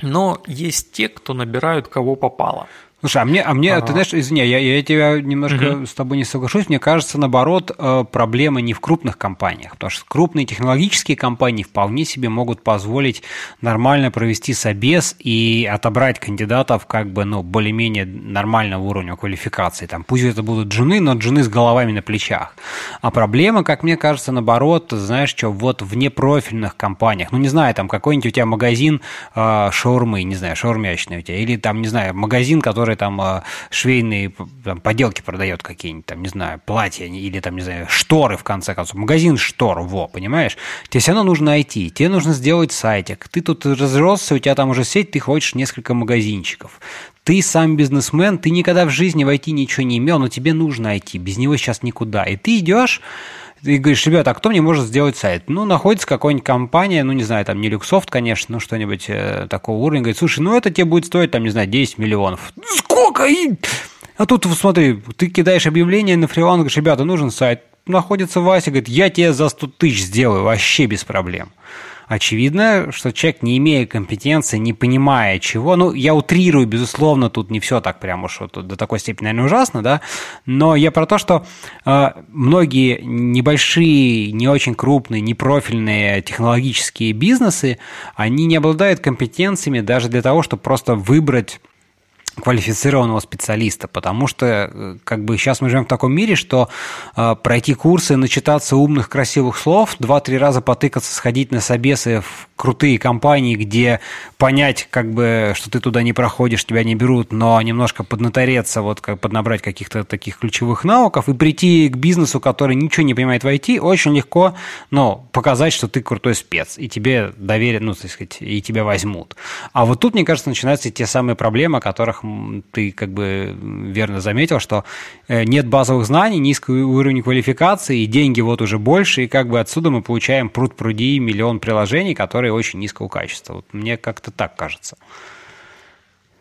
но есть те, кто набирают кого попало. Слушай, а мне, а мне, ага. ты знаешь, извини, я, я тебя немножко угу. с тобой не соглашусь. Мне кажется, наоборот, э, проблема не в крупных компаниях, потому что крупные технологические компании вполне себе могут позволить нормально провести собес и отобрать кандидатов как бы, ну, более-менее нормального уровня квалификации. Там, пусть это будут жены, но жены с головами на плечах. А проблема, как мне кажется, наоборот, знаешь что, вот в непрофильных компаниях, ну, не знаю, там какой-нибудь у тебя магазин э, шаурмы, не знаю, шаурмячный у тебя, или там, не знаю, магазин, который который там а, швейные там, поделки продает какие-нибудь, там, не знаю, платья или там, не знаю, шторы, в конце концов. Магазин штор, во, понимаешь? Тебе все равно нужно найти, тебе нужно сделать сайтик. Ты тут разросся, у тебя там уже сеть, ты хочешь несколько магазинчиков. Ты сам бизнесмен, ты никогда в жизни войти ничего не имел, но тебе нужно найти, без него сейчас никуда. И ты идешь, и говоришь, ребята, а кто мне может сделать сайт? Ну, находится какая-нибудь компания, ну, не знаю, там, не Люксофт, конечно, ну, что-нибудь э, такого уровня. Говорит, слушай, ну, это тебе будет стоить, там, не знаю, 10 миллионов. Сколько? И... А тут, смотри, ты кидаешь объявление на фриланс, говоришь, ребята, нужен сайт. Находится Вася, говорит, я тебе за 100 тысяч сделаю, вообще без проблем. Очевидно, что человек, не имея компетенции, не понимая чего, ну, я утрирую, безусловно, тут не все так прямо уж вот до такой степени, наверное, ужасно, да, но я про то, что э, многие небольшие, не очень крупные, непрофильные технологические бизнесы, они не обладают компетенциями даже для того, чтобы просто выбрать квалифицированного специалиста, потому что э, как бы сейчас мы живем в таком мире, что э, пройти курсы, начитаться умных, красивых слов, два-три раза потыкаться, сходить на собесы в крутые компании, где понять, как бы, что ты туда не проходишь, тебя не берут, но немножко поднатореться, вот как поднабрать каких-то таких ключевых навыков и прийти к бизнесу, который ничего не понимает в IT, очень легко, но показать, что ты крутой спец, и тебе доверят, ну, так сказать, и тебя возьмут. А вот тут, мне кажется, начинаются те самые проблемы, о которых ты как бы верно заметил, что э, нет базовых знаний, низкий уровень квалификации, и деньги вот уже больше, и как бы отсюда мы получаем пруд-пруди, миллион приложений, которые очень низкого качества. Вот мне как-то так кажется.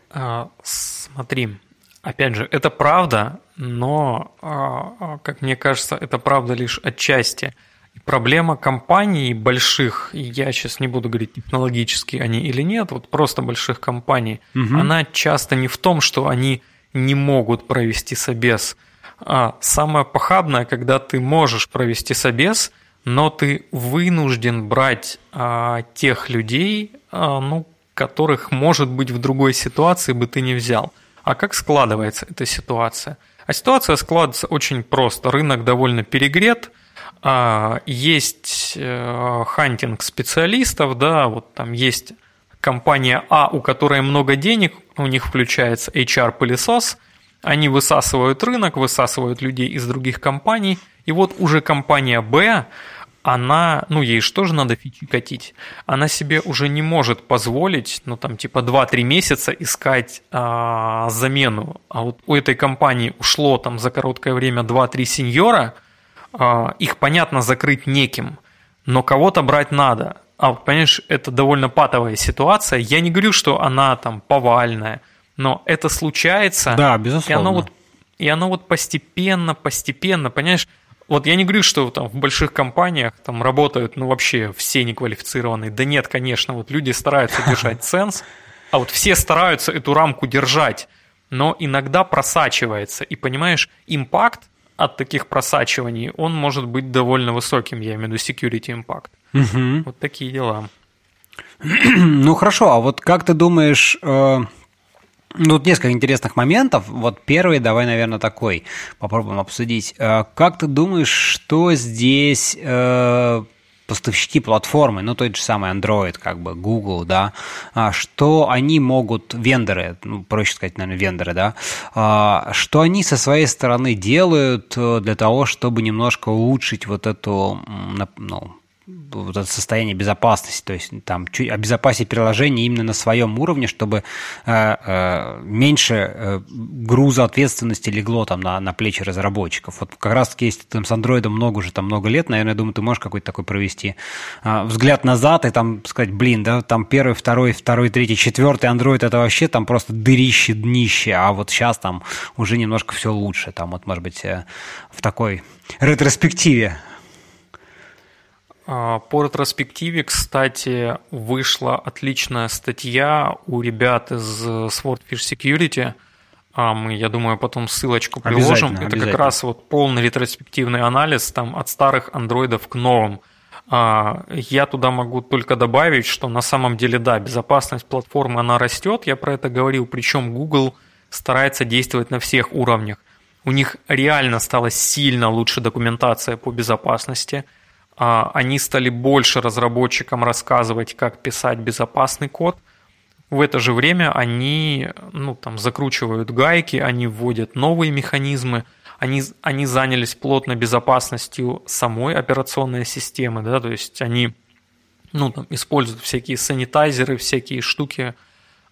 А, смотри, опять же, это правда, но, а, а, как мне кажется, это правда лишь отчасти – Проблема компаний больших, я сейчас не буду говорить технологические они или нет, вот просто больших компаний, угу. она часто не в том, что они не могут провести собес. А самое похабное, когда ты можешь провести собес, но ты вынужден брать а, тех людей, а, ну, которых, может быть, в другой ситуации бы ты не взял. А как складывается эта ситуация? А ситуация складывается очень просто. Рынок довольно перегрет, есть э, хантинг специалистов, да, вот там есть компания А, у которой много денег, у них включается HR-пылесос, они высасывают рынок, высасывают людей из других компаний, и вот уже компания Б, она, ну ей что же надо фичи катить, она себе уже не может позволить, ну там типа 2-3 месяца искать а, замену, а вот у этой компании ушло там за короткое время 2-3 сеньора – а, их, понятно, закрыть неким, но кого-то брать надо. А, понимаешь, это довольно патовая ситуация. Я не говорю, что она там повальная, но это случается. Да, безусловно. И оно вот, и оно вот постепенно, постепенно, понимаешь, вот я не говорю, что там в больших компаниях там работают, ну, вообще все неквалифицированные. Да нет, конечно, вот люди стараются [laughs] держать ценз, а вот все стараются эту рамку держать, но иногда просачивается. И понимаешь, импакт от таких просачиваний, он может быть довольно высоким, я имею в виду security impact. Угу. Вот такие дела. [clears throat] Ну хорошо, а вот как ты думаешь, э, ну, тут несколько интересных моментов. Вот первый, давай, наверное, такой попробуем обсудить. Э, как ты думаешь, что здесь э, поставщики платформы, ну, тот же самый Android, как бы Google, да, а, что они могут, вендоры, ну, проще сказать, наверное, вендоры, да, а, что они со своей стороны делают э, для того, чтобы немножко улучшить вот эту, ну, вот это состояние безопасности, то есть там чуть обезопасить приложение именно на своем уровне, чтобы э, э, меньше э, груза ответственности легло там на, на плечи разработчиков. Вот как раз таки, если там с андроидом много уже там много лет, наверное, я думаю, ты можешь какой-то такой провести э, взгляд назад и там сказать, блин, да, там первый, второй, второй, третий, четвертый андроид это вообще там просто дырище, днище, а вот сейчас там уже немножко все лучше, там вот, может быть, э, в такой ретроспективе по ретроспективе, кстати, вышла отличная статья у ребят из Swordfish Security. А, мы, я думаю, потом ссылочку приложим. Это как раз вот полный ретроспективный анализ там, от старых андроидов к новым. А, я туда могу только добавить, что на самом деле, да, безопасность платформы, она растет. Я про это говорил. Причем Google старается действовать на всех уровнях. У них реально стала сильно лучше документация по безопасности – а, они стали больше разработчикам рассказывать, как писать безопасный код. В это же время они ну, там, закручивают гайки, они вводят новые механизмы, они, они занялись плотно безопасностью самой операционной системы, да, то есть они ну, там, используют всякие санитайзеры, всякие штуки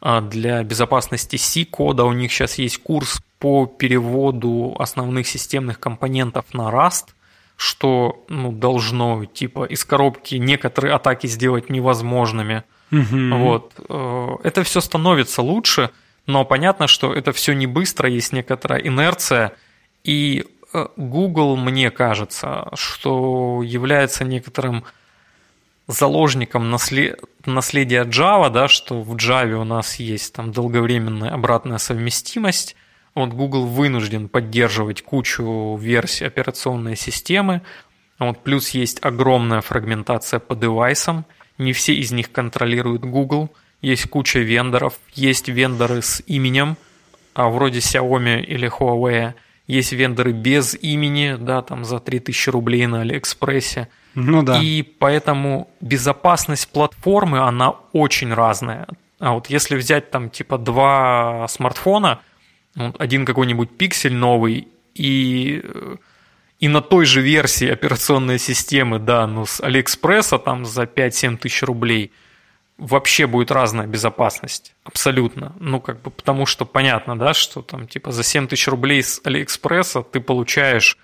а, для безопасности C-кода. У них сейчас есть курс по переводу основных системных компонентов на Rust – что ну, должно типа из коробки некоторые атаки сделать невозможными. Угу. Вот. Э, это все становится лучше, но понятно, что это все не быстро, есть некоторая инерция. И э, Google, мне кажется, что является некоторым заложником наслед... наследия Java, да, что в Java у нас есть там долговременная обратная совместимость, вот Google вынужден поддерживать кучу версий операционной системы. Вот, плюс есть огромная фрагментация по девайсам. Не все из них контролируют Google. Есть куча вендоров. Есть вендоры с именем а вроде Xiaomi или Huawei. Есть вендоры без имени, да, там за 3000 рублей на Алиэкспрессе. Ну да. И поэтому безопасность платформы, она очень разная. А вот если взять там типа два смартфона, один какой-нибудь пиксель новый и, и на той же версии операционной системы, да, ну с Алиэкспресса там за 5-7 тысяч рублей, вообще будет разная безопасность. Абсолютно. Ну, как бы потому что понятно, да, что там типа за 7 тысяч рублей с Алиэкспресса ты получаешь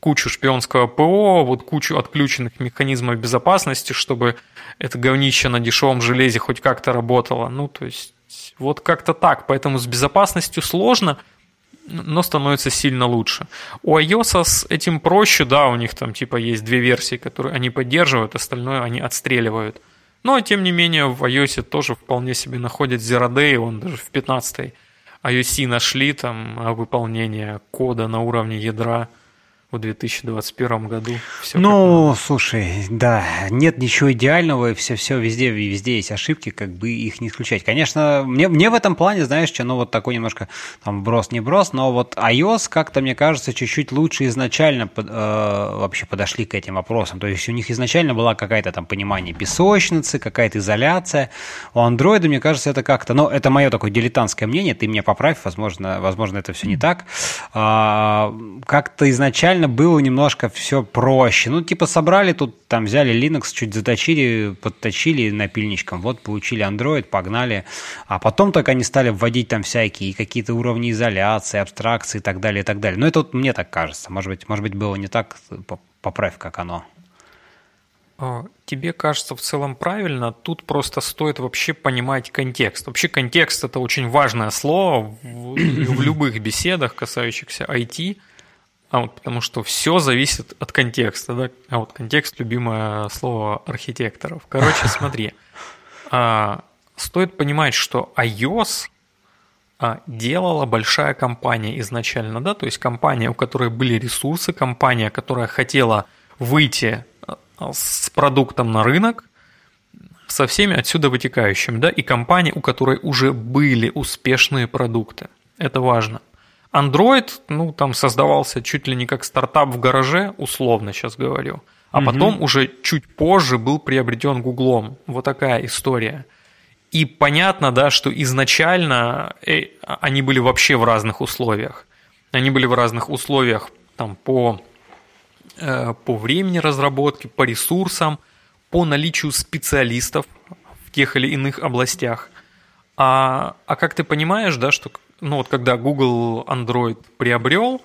кучу шпионского ПО, вот кучу отключенных механизмов безопасности, чтобы это говнище на дешевом железе хоть как-то работало. Ну, то есть, вот как-то так. Поэтому с безопасностью сложно, но становится сильно лучше. У iOS с этим проще, да, у них там типа есть две версии, которые они поддерживают, остальное они отстреливают. Но, тем не менее, в iOS тоже вполне себе находят Zero Day, он даже в 15-й iOS нашли там выполнение кода на уровне ядра – в 2021 году. Все ну, слушай, да, нет ничего идеального, все, все везде, везде есть ошибки, как бы их не исключать. Конечно, мне, мне в этом плане, знаешь, что, ну, вот такой немножко там брос не брос, но вот iOS как-то, мне кажется, чуть-чуть лучше изначально под, э, вообще подошли к этим вопросам. То есть у них изначально была какая-то там понимание песочницы, какая-то изоляция. У Android, мне кажется, это как-то, ну, это мое такое дилетантское мнение, ты меня поправь, возможно, возможно это все не так. А, как-то изначально изначально было немножко все проще. Ну, типа собрали тут, там взяли Linux, чуть заточили, подточили напильничком, вот получили Android, погнали. А потом только они стали вводить там всякие какие-то уровни изоляции, абстракции и так далее, и так далее. Но это вот мне так кажется. Может быть, может быть было не так, поправь, как оно. А, тебе кажется в целом правильно, тут просто стоит вообще понимать контекст. Вообще контекст – это очень важное слово в, в любых беседах, касающихся IT – а вот потому что все зависит от контекста, да? А вот контекст – любимое слово архитекторов. Короче, [laughs] смотри. А, стоит понимать, что iOS а, делала большая компания изначально, да? То есть компания, у которой были ресурсы, компания, которая хотела выйти а, с продуктом на рынок, со всеми отсюда вытекающими, да, и компания, у которой уже были успешные продукты. Это важно. Android, ну, там создавался чуть ли не как стартап в гараже, условно сейчас говорю. А угу. потом уже чуть позже был приобретен Гуглом. Вот такая история. И понятно, да, что изначально э, они были вообще в разных условиях. Они были в разных условиях там, по, э, по времени разработки, по ресурсам, по наличию специалистов в тех или иных областях. А, а как ты понимаешь, да, что ну вот когда Google Android приобрел,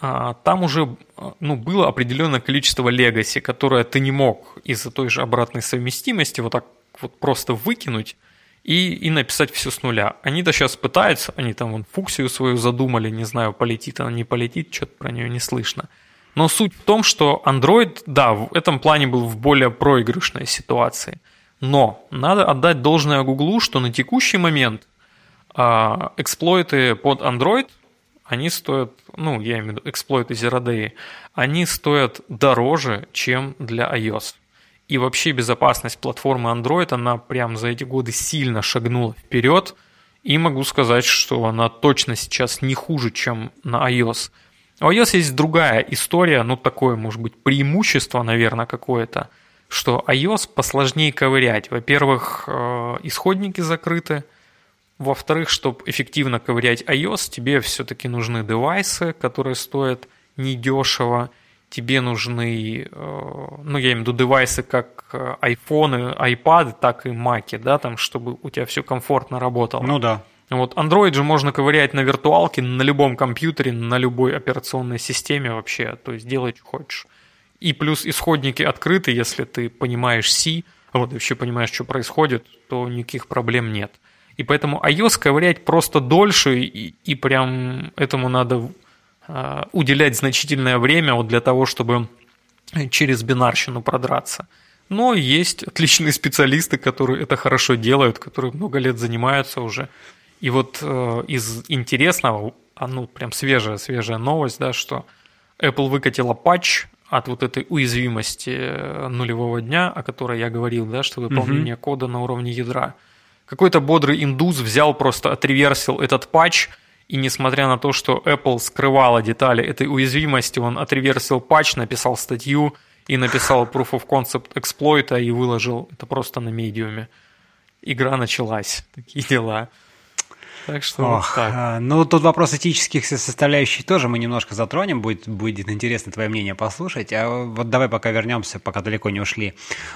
а, там уже ну, было определенное количество legacy, которое ты не мог из-за той же обратной совместимости вот так вот просто выкинуть и, и написать все с нуля. Они-то сейчас пытаются, они там вон фуксию свою задумали, не знаю, полетит она, не полетит, что-то про нее не слышно. Но суть в том, что Android, да, в этом плане был в более проигрышной ситуации. Но надо отдать должное Гуглу, что на текущий момент а эксплойты под Android, они стоят, ну, я имею в виду эксплойты Zero Day, они стоят дороже, чем для iOS. И вообще безопасность платформы Android, она прям за эти годы сильно шагнула вперед. И могу сказать, что она точно сейчас не хуже, чем на iOS. У iOS есть другая история, ну такое, может быть, преимущество, наверное, какое-то, что iOS посложнее ковырять. Во-первых, э, исходники закрыты – во-вторых, чтобы эффективно ковырять iOS, тебе все-таки нужны девайсы, которые стоят недешево. Тебе нужны, э, ну, я имею в виду девайсы как iPhone, iPad, так и Mac, да, там, чтобы у тебя все комфортно работало. Ну да. Вот Android же можно ковырять на виртуалке, на любом компьютере, на любой операционной системе вообще, то есть делай, что хочешь. И плюс исходники открыты, если ты понимаешь C, вот вообще понимаешь, что происходит, то никаких проблем нет. И поэтому iOS ковырять просто дольше, и, и прям этому надо э, уделять значительное время вот для того, чтобы через бинарщину продраться. Но есть отличные специалисты, которые это хорошо делают, которые много лет занимаются уже. И вот э, из интересного, а ну прям свежая, свежая новость, да, что Apple выкатила патч от вот этой уязвимости нулевого дня, о которой я говорил, да, что выполнение mm-hmm. кода на уровне ядра – какой-то бодрый индус взял просто отреверсил этот патч, и несмотря на то, что Apple скрывала детали этой уязвимости, он отреверсил патч, написал статью и написал Proof of Concept эксплойта и выложил это просто на медиуме. Игра началась. Такие дела. Так что Ох, вот так. А, ну, тут вопрос этических составляющих тоже мы немножко затронем. Будет, будет интересно твое мнение послушать. А вот давай пока вернемся, пока далеко не ушли,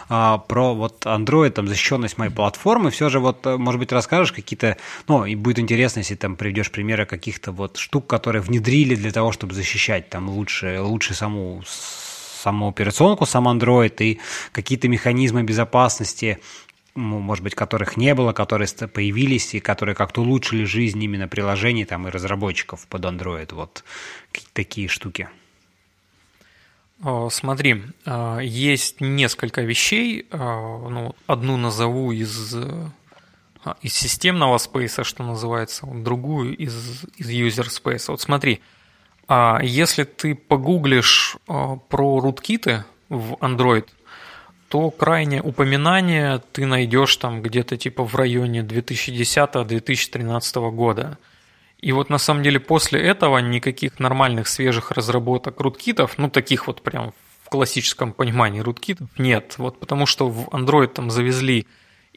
а, про вот Android, там, защищенность моей платформы. Все же вот, э, может быть, расскажешь какие-то, ну, и будет интересно, если там приведешь примеры каких-то вот штук, которые внедрили для того, чтобы защищать там лучше, лучше саму саму операционку, сам Android и какие-то механизмы безопасности может быть, которых не было, которые появились и которые как-то улучшили жизнь именно приложений там, и разработчиков под Android. Вот такие штуки. Смотри, а, есть несколько вещей. А, ну, одну назову из, а, из системного спейса, что называется, другую из, из user space. Вот смотри, если ты погуглишь про руткиты в Android – то крайнее упоминание ты найдешь там где-то типа в районе 2010-2013 года. И вот на самом деле после этого никаких нормальных свежих разработок руткитов, ну таких вот прям в классическом понимании руткитов нет. Вот потому что в Android там завезли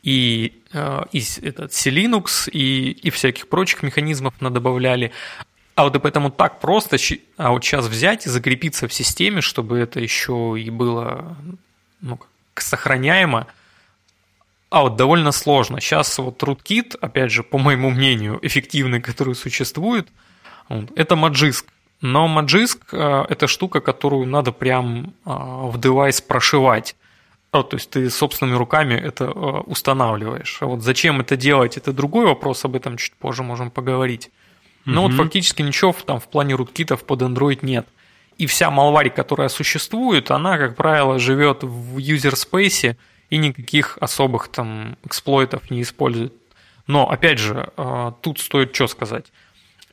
и, э, и этот Linux, и, и всяких прочих механизмов надобавляли. А вот и поэтому так просто, а вот сейчас взять и закрепиться в системе, чтобы это еще и было ну, сохраняемо, а вот довольно сложно. Сейчас вот rootkit, опять же, по моему мнению, эффективный, который существует, это Magisk. Но Magisk э, – это штука, которую надо прям э, в девайс прошивать. то есть ты собственными руками это э, устанавливаешь. А вот зачем это делать, это другой вопрос, об этом чуть позже можем поговорить. Но угу. вот фактически ничего там в плане руткитов под Android нет – и вся малварь, которая существует, она, как правило, живет в space и никаких особых там эксплойтов не использует. Но, опять же, э, тут стоит что сказать.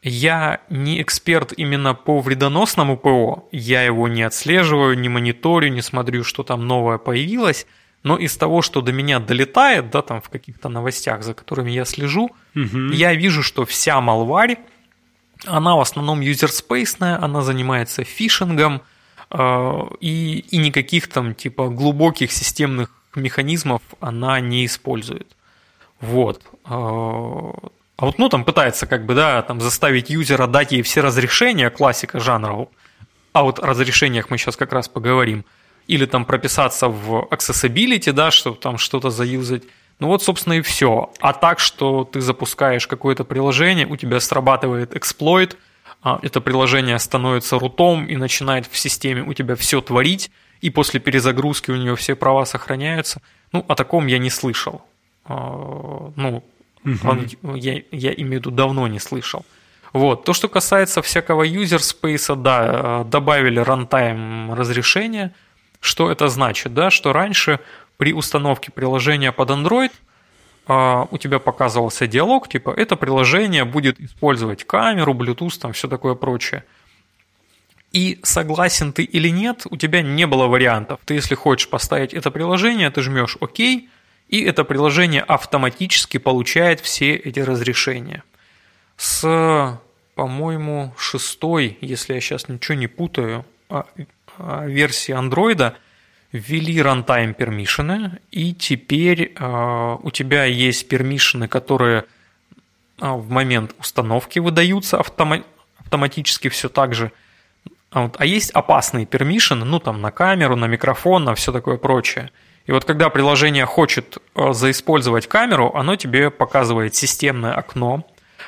Я не эксперт именно по вредоносному ПО, я его не отслеживаю, не мониторю, не смотрю, что там новое появилось, но из того, что до меня долетает, да, там в каких-то новостях, за которыми я слежу, угу. я вижу, что вся малварь она в основном юзерспейсная, она занимается фишингом, э, и, и никаких там типа глубоких системных механизмов она не использует. Вот. Э, а вот, ну, там пытается как бы, да, там заставить юзера дать ей все разрешения, классика жанра. А вот о разрешениях мы сейчас как раз поговорим. Или там прописаться в accessibility, да, чтобы там что-то заюзать. Ну вот, собственно, и все. А так, что ты запускаешь какое-то приложение, у тебя срабатывает эксплойт, а, это приложение становится рутом и начинает в системе у тебя все творить, и после перезагрузки у нее все права сохраняются. Ну, о таком я не слышал. А, ну, угу. я, я имею в виду, давно не слышал. Вот. То, что касается всякого user space, да, добавили рантайм разрешения. Что это значит? Да, что раньше при установке приложения под Android а, у тебя показывался диалог, типа, это приложение будет использовать камеру, Bluetooth, там все такое прочее. И согласен ты или нет, у тебя не было вариантов. Ты, если хочешь поставить это приложение, ты жмешь ОК, и это приложение автоматически получает все эти разрешения. С, по-моему, шестой, если я сейчас ничего не путаю, а, версии андроида – ввели runtime пермишины, и теперь э, у тебя есть пермишины, которые э, в момент установки выдаются автома- автоматически все так же. А, а есть опасные пермишины, ну там на камеру, на микрофон, на все такое прочее. И вот когда приложение хочет э, заиспользовать камеру, оно тебе показывает системное окно.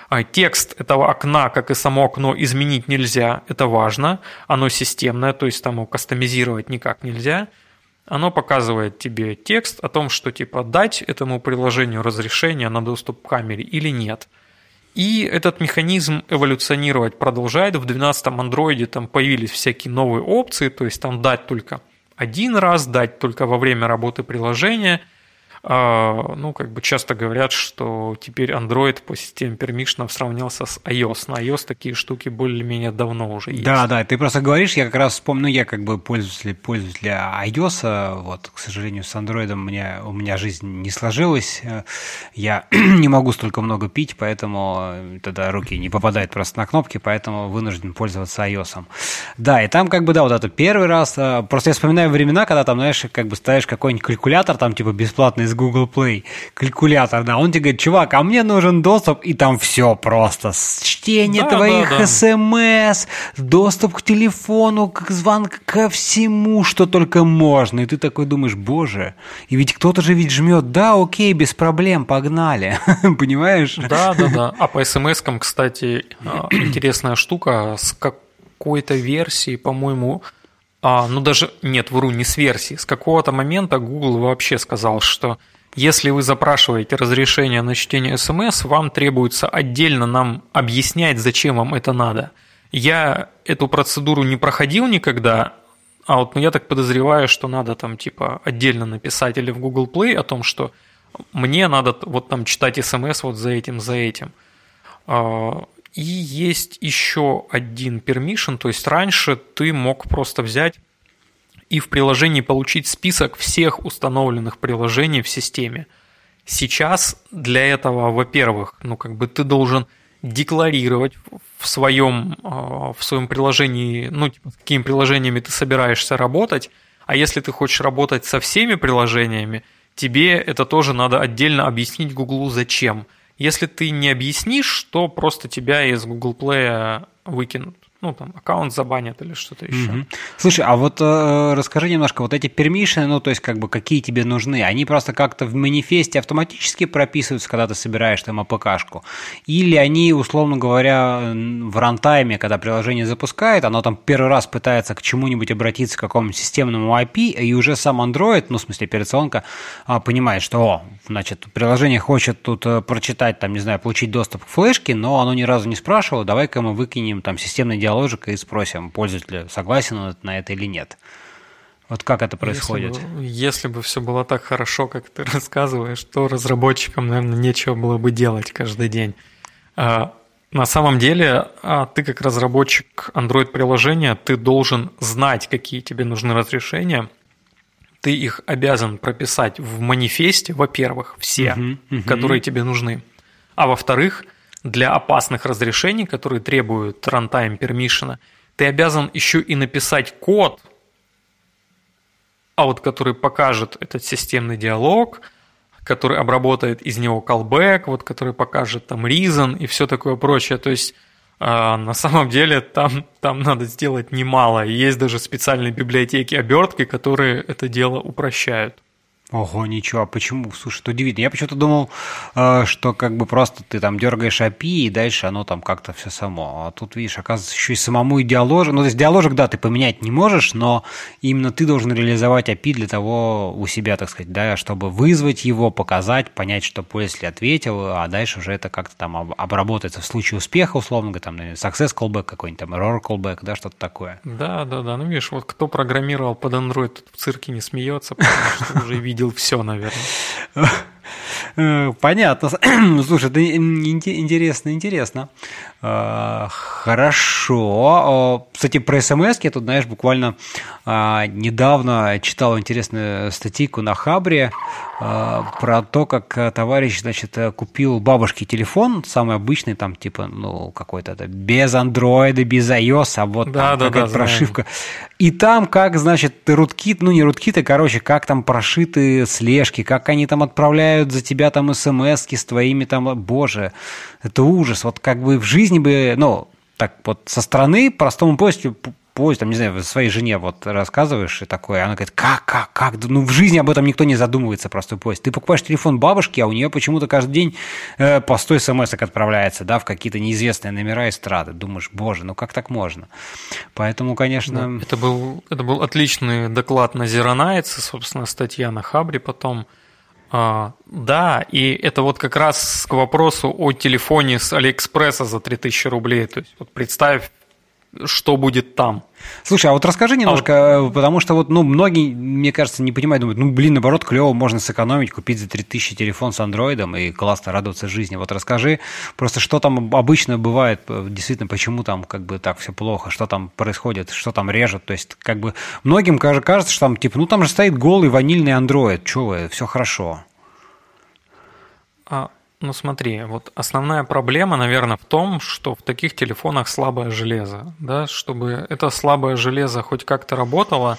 А текст этого окна, как и само окно, изменить нельзя, это важно. Оно системное, то есть там его кастомизировать никак нельзя – оно показывает тебе текст о том, что типа дать этому приложению разрешение на доступ к камере или нет. И этот механизм эволюционировать продолжает. В 12-м андроиде там появились всякие новые опции, то есть там дать только один раз, дать только во время работы приложения. А, ну, как бы часто говорят, что теперь Android по системе пермишнов сравнялся с iOS. На iOS такие штуки более-менее давно уже есть. Да, да, ты просто говоришь, я как раз вспомню, я как бы пользователь, пользователь iOS, вот, к сожалению, с Android меня, у меня жизнь не сложилась, я [clears throat] не могу столько много пить, поэтому тогда руки не попадают просто на кнопки, поэтому вынужден пользоваться iOS. Да, и там как бы, да, вот это первый раз, э, просто я вспоминаю времена, когда там, знаешь, как бы ставишь какой-нибудь калькулятор, там типа бесплатный из Google Play калькулятор, да, он тебе говорит, чувак, а мне нужен доступ, и там все просто. Чтение да, твоих да, да. смс, доступ к телефону, к звонку, ко всему, что только можно. И ты такой думаешь, боже, и ведь кто-то же ведь жмет, да, окей, без проблем, погнали. [laughs] Понимаешь? Да, да, да. А по смс-кам, кстати, а, интересная штука, с какой-то версии, по-моему, а, ну даже нет, вру, не с версии. С какого-то момента Google вообще сказал, что если вы запрашиваете разрешение на чтение смс, вам требуется отдельно нам объяснять, зачем вам это надо. Я эту процедуру не проходил никогда, а вот ну, я так подозреваю, что надо там типа отдельно написать или в Google Play о том, что мне надо вот там читать смс вот за этим, за этим. И есть еще один permission, то есть раньше ты мог просто взять и в приложении получить список всех установленных приложений в системе. Сейчас для этого, во-первых, ну как бы ты должен декларировать в своем, а, в своем приложении, ну, типа, какими приложениями ты собираешься работать, а если ты хочешь работать со всеми приложениями, тебе это тоже надо отдельно объяснить Гуглу зачем – если ты не объяснишь, то просто тебя из Google Play выкинут ну, там, аккаунт забанят или что-то еще. Угу. Слушай, а вот э, расскажи немножко, вот эти пермишины, ну, то есть, как бы, какие тебе нужны, они просто как-то в манифесте автоматически прописываются, когда ты собираешь там АПКшку, или они, условно говоря, в рантайме, когда приложение запускает, оно там первый раз пытается к чему-нибудь обратиться, к какому-нибудь системному IP, и уже сам Android, ну, в смысле, операционка, а, понимает, что, о, значит, приложение хочет тут э, прочитать, там, не знаю, получить доступ к флешке, но оно ни разу не спрашивало, давай-ка мы выкинем там системный диалог диаложика и спросим, пользователь согласен он на это или нет. Вот как это происходит? Если бы, если бы все было так хорошо, как ты [laughs] рассказываешь, то разработчикам, наверное, нечего было бы делать каждый день. А, на самом деле, а ты как разработчик Android-приложения, ты должен знать, какие тебе нужны разрешения. Ты их обязан прописать в манифесте, во-первых, все, uh-huh, uh-huh. которые тебе нужны. А во-вторых, для опасных разрешений, которые требуют runtime permission, ты обязан еще и написать код, а вот который покажет этот системный диалог, который обработает из него callback, вот который покажет там reason и все такое прочее. То есть э, на самом деле там, там надо сделать немало. Есть даже специальные библиотеки обертки, которые это дело упрощают. Ого, ничего, а почему? Слушай, это удивительно. Я почему-то думал, э, что как бы просто ты там дергаешь API, и дальше оно там как-то все само. А тут, видишь, оказывается, еще и самому и диаложик. Ну, то есть диаложик, да, ты поменять не можешь, но именно ты должен реализовать API для того у себя, так сказать, да, чтобы вызвать его, показать, понять, что пользователь ответил, а дальше уже это как-то там обработается в случае успеха, условно говоря, там, success callback какой-нибудь, там, error callback, да, что-то такое. Да, да, да. Ну, видишь, вот кто программировал под Android, в цирке не смеется, потому что уже видел видел все, наверное. [laughs] Э, понятно. [clears throat] Слушай, это интересно, интересно. Э, хорошо. Кстати, про смс я тут, знаешь, буквально а, недавно читал интересную статейку на Хабре а, про то, как товарищ, значит, купил бабушке телефон, самый обычный, там, типа, ну, какой-то без андроида, без iOS, а вот да, там да, какая-то да, прошивка. Знаем. И там, как, значит, руткит, ну, не руткиты, короче, как там прошиты слежки, как они там отправляют за тебя там смс с твоими там, боже, это ужас. Вот как бы в жизни бы, ну, так вот со стороны простому пользователю поезд, там, не знаю, своей жене вот рассказываешь и такое, она говорит, как, как, как, ну в жизни об этом никто не задумывается, простой поезд. Ты покупаешь телефон бабушки, а у нее почему-то каждый день э, по 100 смс отправляется, да, в какие-то неизвестные номера эстрады. Думаешь, боже, ну как так можно? Поэтому, конечно... Да, это, был, это был отличный доклад на Nights, собственно, статья на Хабре потом. А, да, и это вот как раз к вопросу о телефоне с Алиэкспресса за 3000 рублей. То есть вот представь что будет там. Слушай, а вот расскажи немножко, а вот... потому что вот, ну, многие, мне кажется, не понимают, думают, ну, блин, наоборот, клево, можно сэкономить, купить за 3000 телефон с андроидом и классно радоваться жизни. Вот расскажи просто, что там обычно бывает, действительно, почему там как бы так все плохо, что там происходит, что там режет, то есть как бы многим кажется, что там, типа, ну, там же стоит голый ванильный андроид, что вы, все хорошо. А, ну смотри, вот основная проблема, наверное, в том, что в таких телефонах слабое железо. Да? Чтобы это слабое железо хоть как-то работало,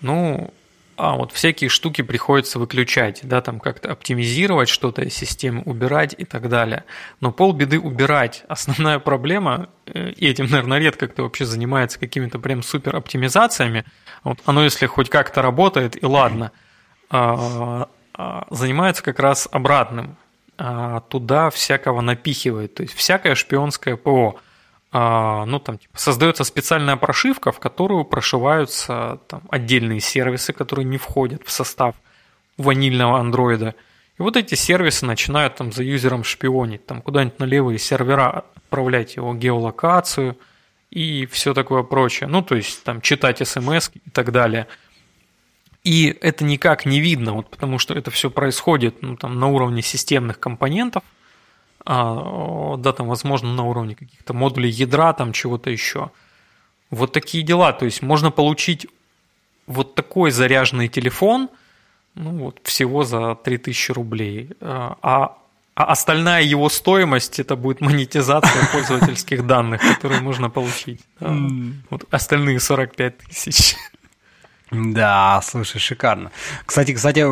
ну, а вот всякие штуки приходится выключать, да, там как-то оптимизировать что-то из системы, убирать и так далее. Но полбеды убирать. Основная проблема, э, и этим, наверное, редко кто вообще занимается какими-то прям супер оптимизациями, вот оно если хоть как-то работает, и ладно, а, а, занимается как раз обратным туда всякого напихивает, то есть всякое шпионское ПО. А, ну, там, типа, создается специальная прошивка, в которую прошиваются там, отдельные сервисы, которые не входят в состав ванильного андроида. И вот эти сервисы начинают там за юзером шпионить, там куда-нибудь на левые сервера отправлять его геолокацию и все такое прочее. Ну, то есть там читать смс и так далее – и это никак не видно, вот потому что это все происходит ну, там, на уровне системных компонентов, а, да, там, возможно, на уровне каких-то модулей ядра, там чего-то еще. Вот такие дела. То есть можно получить вот такой заряженный телефон, ну вот всего за 3000 рублей. А, а, а остальная его стоимость это будет монетизация [laughs] пользовательских данных, которые можно получить. Вот остальные 45 тысяч. Да, слушай, шикарно. Кстати, кстати,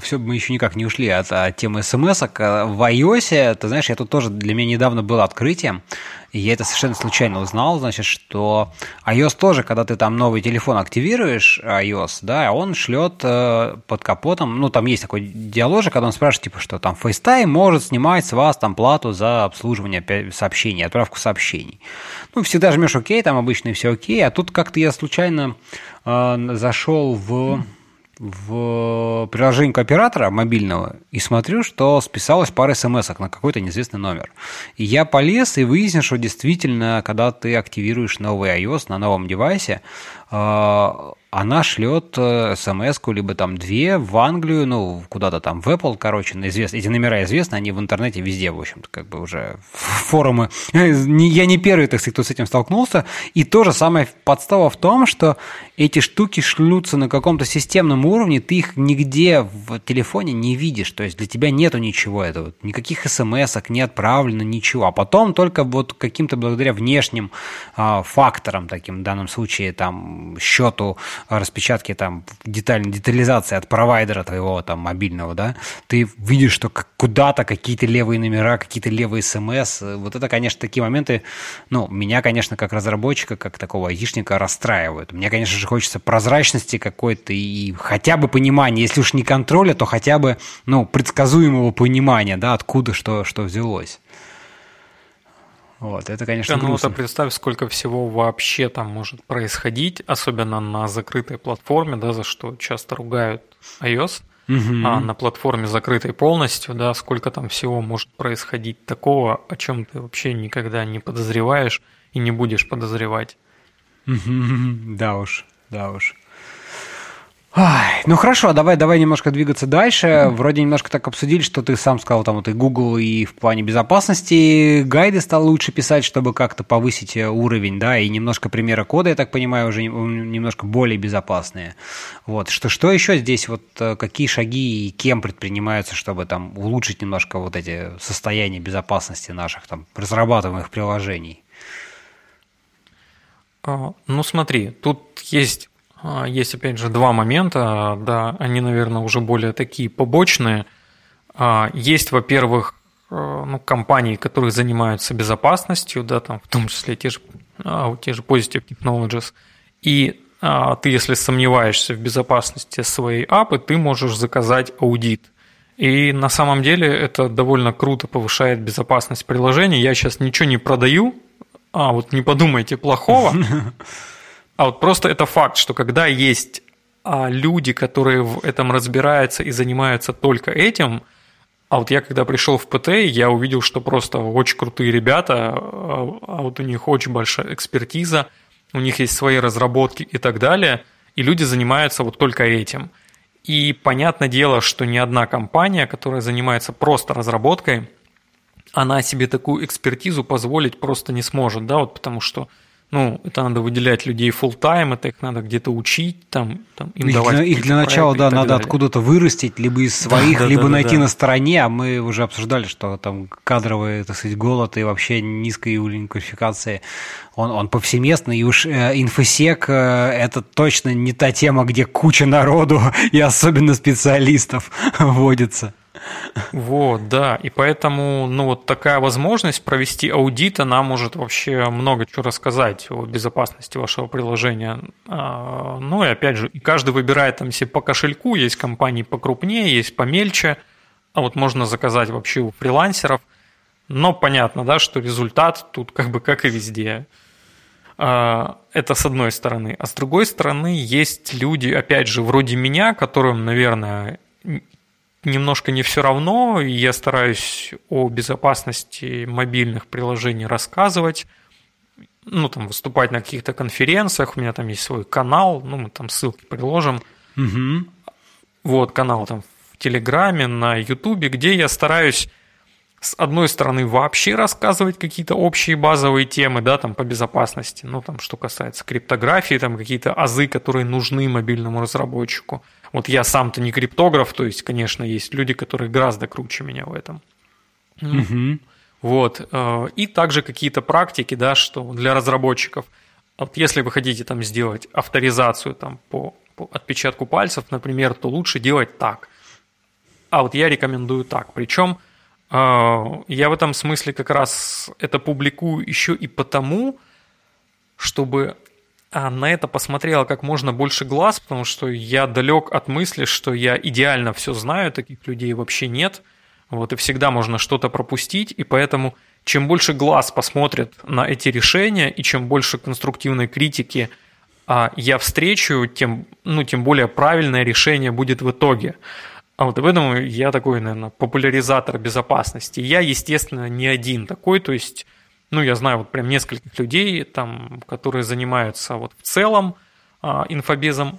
все, мы еще никак не ушли от, от темы смс -ок. В iOS, ты знаешь, тут тоже для меня недавно было открытием. И я это совершенно случайно узнал, значит, что iOS тоже, когда ты там новый телефон активируешь, iOS, да, он шлет э, под капотом, ну, там есть такой диалог, когда он спрашивает, типа, что там FaceTime может снимать с вас там плату за обслуживание сообщений, отправку сообщений. Ну, всегда жмешь ОК, там обычно все окей, а тут как-то я случайно э, зашел в в приложение оператора мобильного и смотрю, что списалась пара смс на какой-то неизвестный номер. И я полез и выяснил, что действительно, когда ты активируешь новый iOS на новом девайсе, она шлет э, смс либо там две в Англию, ну, куда-то там в Apple, короче, извест... эти номера известны, они в интернете везде, в общем-то, как бы уже форумы. [laughs] Я не первый, так сказать, кто с этим столкнулся. И то же самое подстава в том, что эти штуки шлются на каком-то системном уровне, ты их нигде в телефоне не видишь, то есть для тебя нету ничего этого, никаких смс не отправлено, ничего. А потом только вот каким-то благодаря внешним а, факторам, таким в данном случае, там, счету распечатки там деталь, детализации от провайдера твоего там мобильного, да, ты видишь, что куда-то какие-то левые номера, какие-то левые смс. Вот это, конечно, такие моменты, ну, меня, конечно, как разработчика, как такого айтишника расстраивают. Мне, конечно же, хочется прозрачности какой-то и хотя бы понимания, если уж не контроля, то хотя бы, ну, предсказуемого понимания, да, откуда что, что взялось. Вот, это, конечно, ну, грустно. Ну, представь, сколько всего вообще там может происходить, особенно на закрытой платформе, да, за что часто ругают iOS, угу. а на платформе закрытой полностью, да, сколько там всего может происходить такого, о чем ты вообще никогда не подозреваешь и не будешь подозревать. Да уж, да уж. Ай, ну хорошо, давай, давай немножко двигаться дальше. Вроде немножко так обсудили, что ты сам сказал, там вот и Google, и в плане безопасности гайды стал лучше писать, чтобы как-то повысить э, уровень, да, и немножко примера кода, я так понимаю, уже немножко более безопасные. Вот, что, что еще здесь, вот э, какие шаги и кем предпринимаются, чтобы там улучшить немножко вот эти состояния безопасности наших там разрабатываемых приложений? А, ну смотри, тут есть есть, опять же, два момента, да, они, наверное, уже более такие побочные. А, есть, во-первых, э, ну, компании, которые занимаются безопасностью, да, там, в том числе те же, а, те же Positive Technologies, и ты, если сомневаешься в безопасности своей апы, ты можешь заказать аудит. И на самом деле это довольно круто повышает безопасность приложения. Я сейчас ничего не продаю, а вот не подумайте плохого. [laughs] А вот просто это факт, что когда есть а, люди, которые в этом разбираются и занимаются только этим, А вот я когда пришел в ПТ, я увидел, что просто очень крутые ребята, а, а вот у них очень большая экспертиза, у них есть свои разработки и так далее, и люди занимаются вот только этим. И понятное дело, что ни одна компания, которая занимается просто разработкой, она себе такую экспертизу позволить просто не сможет, да, вот потому что ну, это надо выделять людей full time, это их надо где-то учить, там, там им их давать для, их для начала, да, надо далее. откуда-то вырастить, либо из своих, да, либо да, найти на стороне, а мы уже обсуждали, что там кадровый, так сказать, голод и вообще низкий уровень квалификации, он, он повсеместный, и уж э, инфосек э, это точно не та тема, где куча народу [laughs] и особенно специалистов [laughs] водится. Вот, да. И поэтому, ну, вот такая возможность провести аудит, она может вообще много чего рассказать о безопасности вашего приложения. А, ну, и опять же, каждый выбирает там себе по кошельку, есть компании покрупнее, есть помельче, а вот можно заказать вообще у фрилансеров. Но понятно, да, что результат тут как бы как и везде. А, это с одной стороны. А с другой стороны, есть люди, опять же, вроде меня, которым, наверное, немножко не все равно, я стараюсь о безопасности мобильных приложений рассказывать, ну, там, выступать на каких-то конференциях, у меня там есть свой канал, ну, мы там ссылки приложим. Угу. Вот, канал там в Телеграме, на Ютубе, где я стараюсь с одной стороны, вообще рассказывать какие-то общие базовые темы, да, там по безопасности, ну, там, что касается криптографии, там какие-то азы, которые нужны мобильному разработчику. Вот я сам-то не криптограф, то есть, конечно, есть люди, которые гораздо круче меня в этом. Угу. Вот. Э, и также какие-то практики, да, что для разработчиков, вот если вы хотите там сделать авторизацию там по, по отпечатку пальцев, например, то лучше делать так. А вот я рекомендую так. Причем а, я в этом смысле как раз это публикую еще и потому, чтобы а, на это посмотрело как можно больше глаз, потому что я далек от мысли, что я идеально все знаю, таких людей вообще нет. Вот, и всегда можно что-то пропустить, и поэтому чем больше глаз посмотрит на эти решения, и чем больше конструктивной критики а, я встречу, тем, ну, тем более правильное решение будет в итоге. А вот поэтому я такой, наверное, популяризатор безопасности. Я, естественно, не один такой, то есть, ну, я знаю вот прям нескольких людей, там, которые занимаются вот в целом а, инфобезом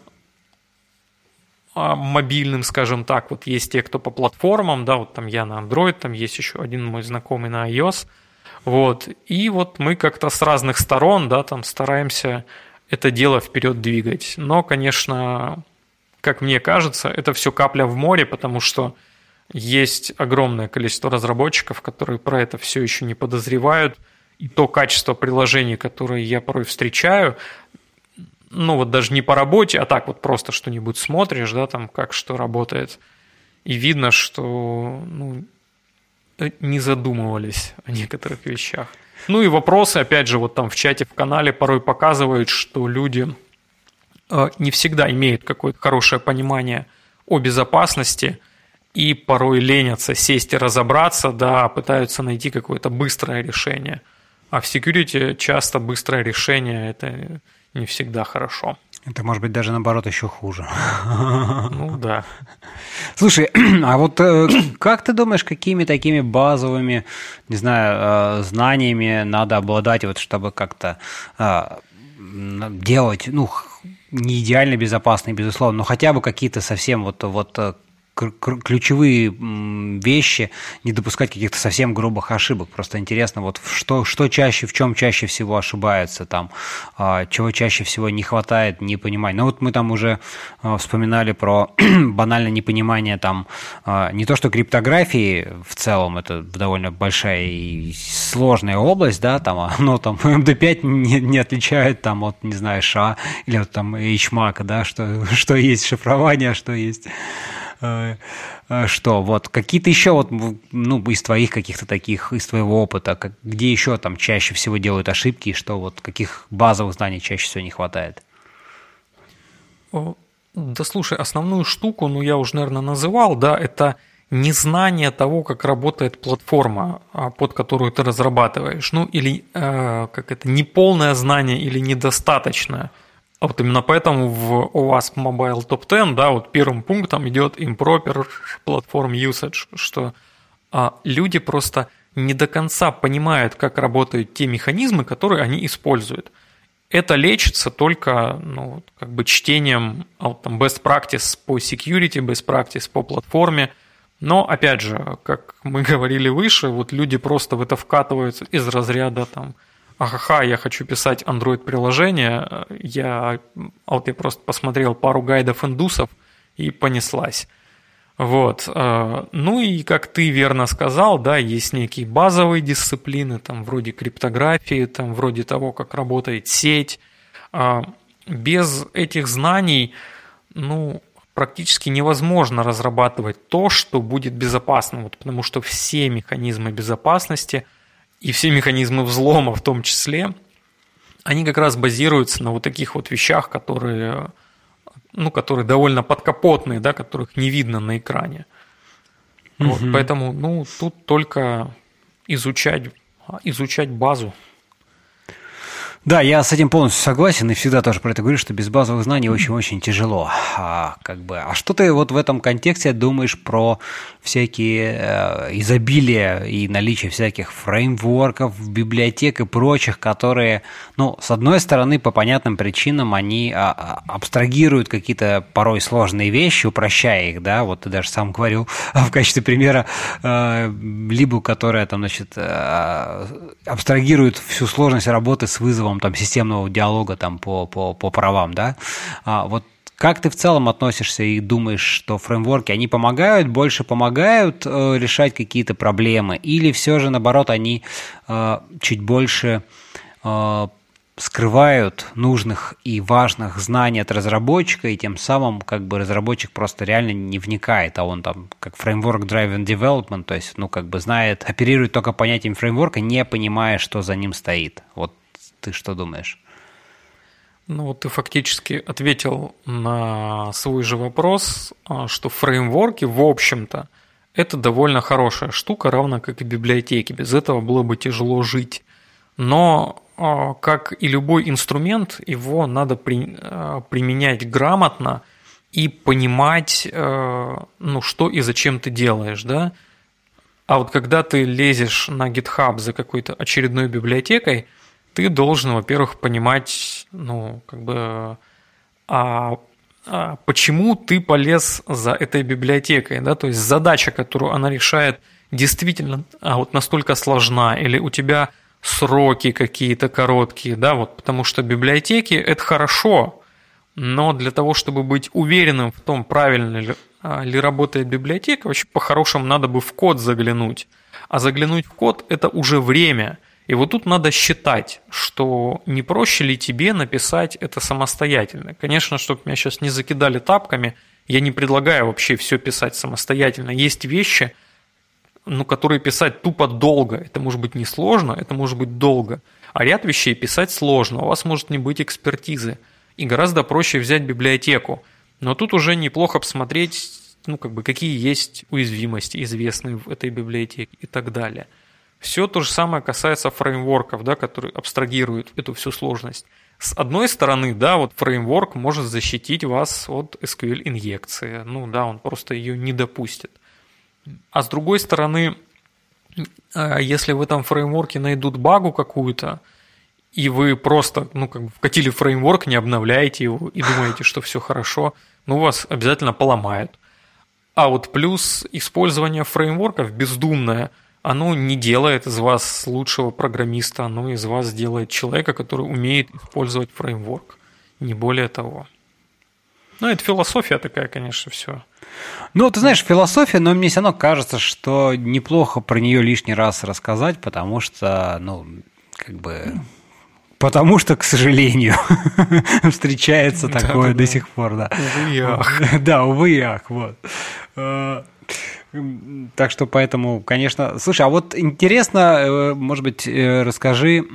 а, мобильным, скажем так. Вот есть те, кто по платформам, да, вот там я на Android, там есть еще один мой знакомый на iOS. Вот. И вот мы как-то с разных сторон, да, там стараемся это дело вперед двигать. Но, конечно, как мне кажется, это все капля в море, потому что есть огромное количество разработчиков, которые про это все еще не подозревают. И то качество приложений, которое я порой встречаю, ну вот даже не по работе, а так вот просто что-нибудь смотришь, да, там как что работает, и видно, что ну, не задумывались о некоторых вещах. Ну и вопросы, опять же, вот там в чате, в канале порой показывают, что люди Э, не всегда имеют какое-то хорошее понимание о безопасности и порой ленятся сесть и разобраться, да, пытаются найти какое-то быстрое решение. А в security часто быстрое решение – это не всегда хорошо. Это может быть даже наоборот еще хуже. Ну да. Слушай, [clears throat] а вот э, [clears throat] как ты думаешь, какими такими базовыми, не знаю, э, знаниями надо обладать, вот чтобы как-то делать, ну, не идеально безопасные, безусловно, но хотя бы какие-то совсем вот, вот э, ключевые вещи, не допускать каких-то совсем грубых ошибок. Просто интересно, вот что, что чаще, в чем чаще всего ошибаются там, а, чего чаще всего не хватает, не понимать. Ну вот мы там уже а, вспоминали про [clears throat] банальное непонимание там, а, не то что криптографии в целом, это довольно большая и сложная область, да, там, [laughs] но там MD5 не, не отличает там от, не знаю, SHA или вот там HMAC, да, что, что есть шифрование, что есть что вот какие-то еще вот ну из твоих каких-то таких из твоего опыта как, где еще там чаще всего делают ошибки что вот каких базовых знаний чаще всего не хватает да слушай основную штуку ну я уже наверное называл да это незнание того, как работает платформа, а, под которую ты разрабатываешь, ну или э, как это неполное знание или недостаточное. А вот именно поэтому в OWASP Mobile Top 10, да, вот первым пунктом идет improper platform usage, что а люди просто не до конца понимают, как работают те механизмы, которые они используют. Это лечится только ну, как бы чтением а там, best practice по security, best practice по платформе. Но, опять же, как мы [laughs] говорили выше, вот люди просто в это вкатываются из разряда там, ахаха, я хочу писать Android-приложение, я, вот я просто посмотрел пару гайдов индусов и понеслась. Вот. Э, ну и, как ты верно сказал, да, есть некие базовые дисциплины, там, вроде криптографии, там, вроде того, как работает сеть. А, без этих знаний, ну, практически невозможно разрабатывать то, что будет безопасным, вот, потому что все механизмы безопасности и все механизмы взлома в том числе, они как раз базируются на вот таких вот вещах, которые ну, которые довольно подкапотные, да, которых не видно на экране. Угу. Вот, поэтому, ну, тут только изучать, изучать базу. Да, я с этим полностью согласен и всегда тоже про это говорю, что без базовых знаний очень-очень тяжело. А, как бы, а что ты вот в этом контексте думаешь про всякие э, изобилия и наличие всяких фреймворков, библиотек и прочих, которые, ну, с одной стороны, по понятным причинам, они а, а, абстрагируют какие-то порой сложные вещи, упрощая их, да, вот ты даже сам говорил [laughs] в качестве примера э, либо которая там, значит, э, абстрагирует всю сложность работы с вызовом там системного диалога там по, по, по правам, да, а, вот как ты в целом относишься и думаешь, что фреймворки, они помогают, больше помогают э, решать какие-то проблемы, или все же, наоборот, они э, чуть больше э, скрывают нужных и важных знаний от разработчика, и тем самым как бы разработчик просто реально не вникает, а он там как фреймворк driven development, то есть, ну, как бы знает, оперирует только понятием фреймворка, не понимая, что за ним стоит. Вот ты что думаешь? Ну вот ты фактически ответил на свой же вопрос, а, что фреймворки, в общем-то, это довольно хорошая штука, равно как и библиотеки. Без этого было бы тяжело жить. Но, а, как и любой инструмент, его надо при, а, применять грамотно и понимать, ну, что и зачем ты делаешь, да. А вот когда ты лезешь на GitHub за какой-то очередной библиотекой – ты должен, во-первых, понимать, ну, как бы, а, а почему ты полез за этой библиотекой, да, то есть задача, которую она решает, действительно а вот настолько сложна, или у тебя сроки какие-то короткие, да, вот, потому что библиотеки – это хорошо, но для того, чтобы быть уверенным в том, правильно ли, а, ли работает библиотека, вообще по-хорошему надо бы в код заглянуть. А заглянуть в код – это уже время – и вот тут надо считать, что не проще ли тебе написать это самостоятельно. Конечно, чтобы меня сейчас не закидали тапками, я не предлагаю вообще все писать самостоятельно. Есть вещи, ну, которые писать тупо долго. Это может быть не сложно, это может быть долго. А ряд вещей писать сложно, у вас может не быть экспертизы. И гораздо проще взять библиотеку. Но тут уже неплохо посмотреть, ну, как бы, какие есть уязвимости известные в этой библиотеке и так далее. Все то же самое касается фреймворков, да, которые абстрагируют эту всю сложность. С одной стороны, да, вот фреймворк может защитить вас от SQL-инъекции. Ну да, он просто ее не допустит. А с другой стороны, а, если в этом фреймворке найдут багу какую-то, и вы просто, ну, как бы вкатили фреймворк, не обновляете его и думаете, что все хорошо, ну, вас обязательно поломают. А вот плюс использование фреймворков бездумное – оно не делает из вас лучшего программиста, оно из вас делает человека, который умеет использовать фреймворк. Не более того. Ну, это философия такая, конечно, все. Ну, ты знаешь, философия, но мне все равно кажется, что неплохо про нее лишний раз рассказать, потому что, ну, как бы... Потому что, к сожалению, [laughs] встречается такое до сих пор, да. Увы и ах. Да, увы и ах, вот. Так что поэтому, конечно... Слушай, а вот интересно, э, может быть, э, расскажи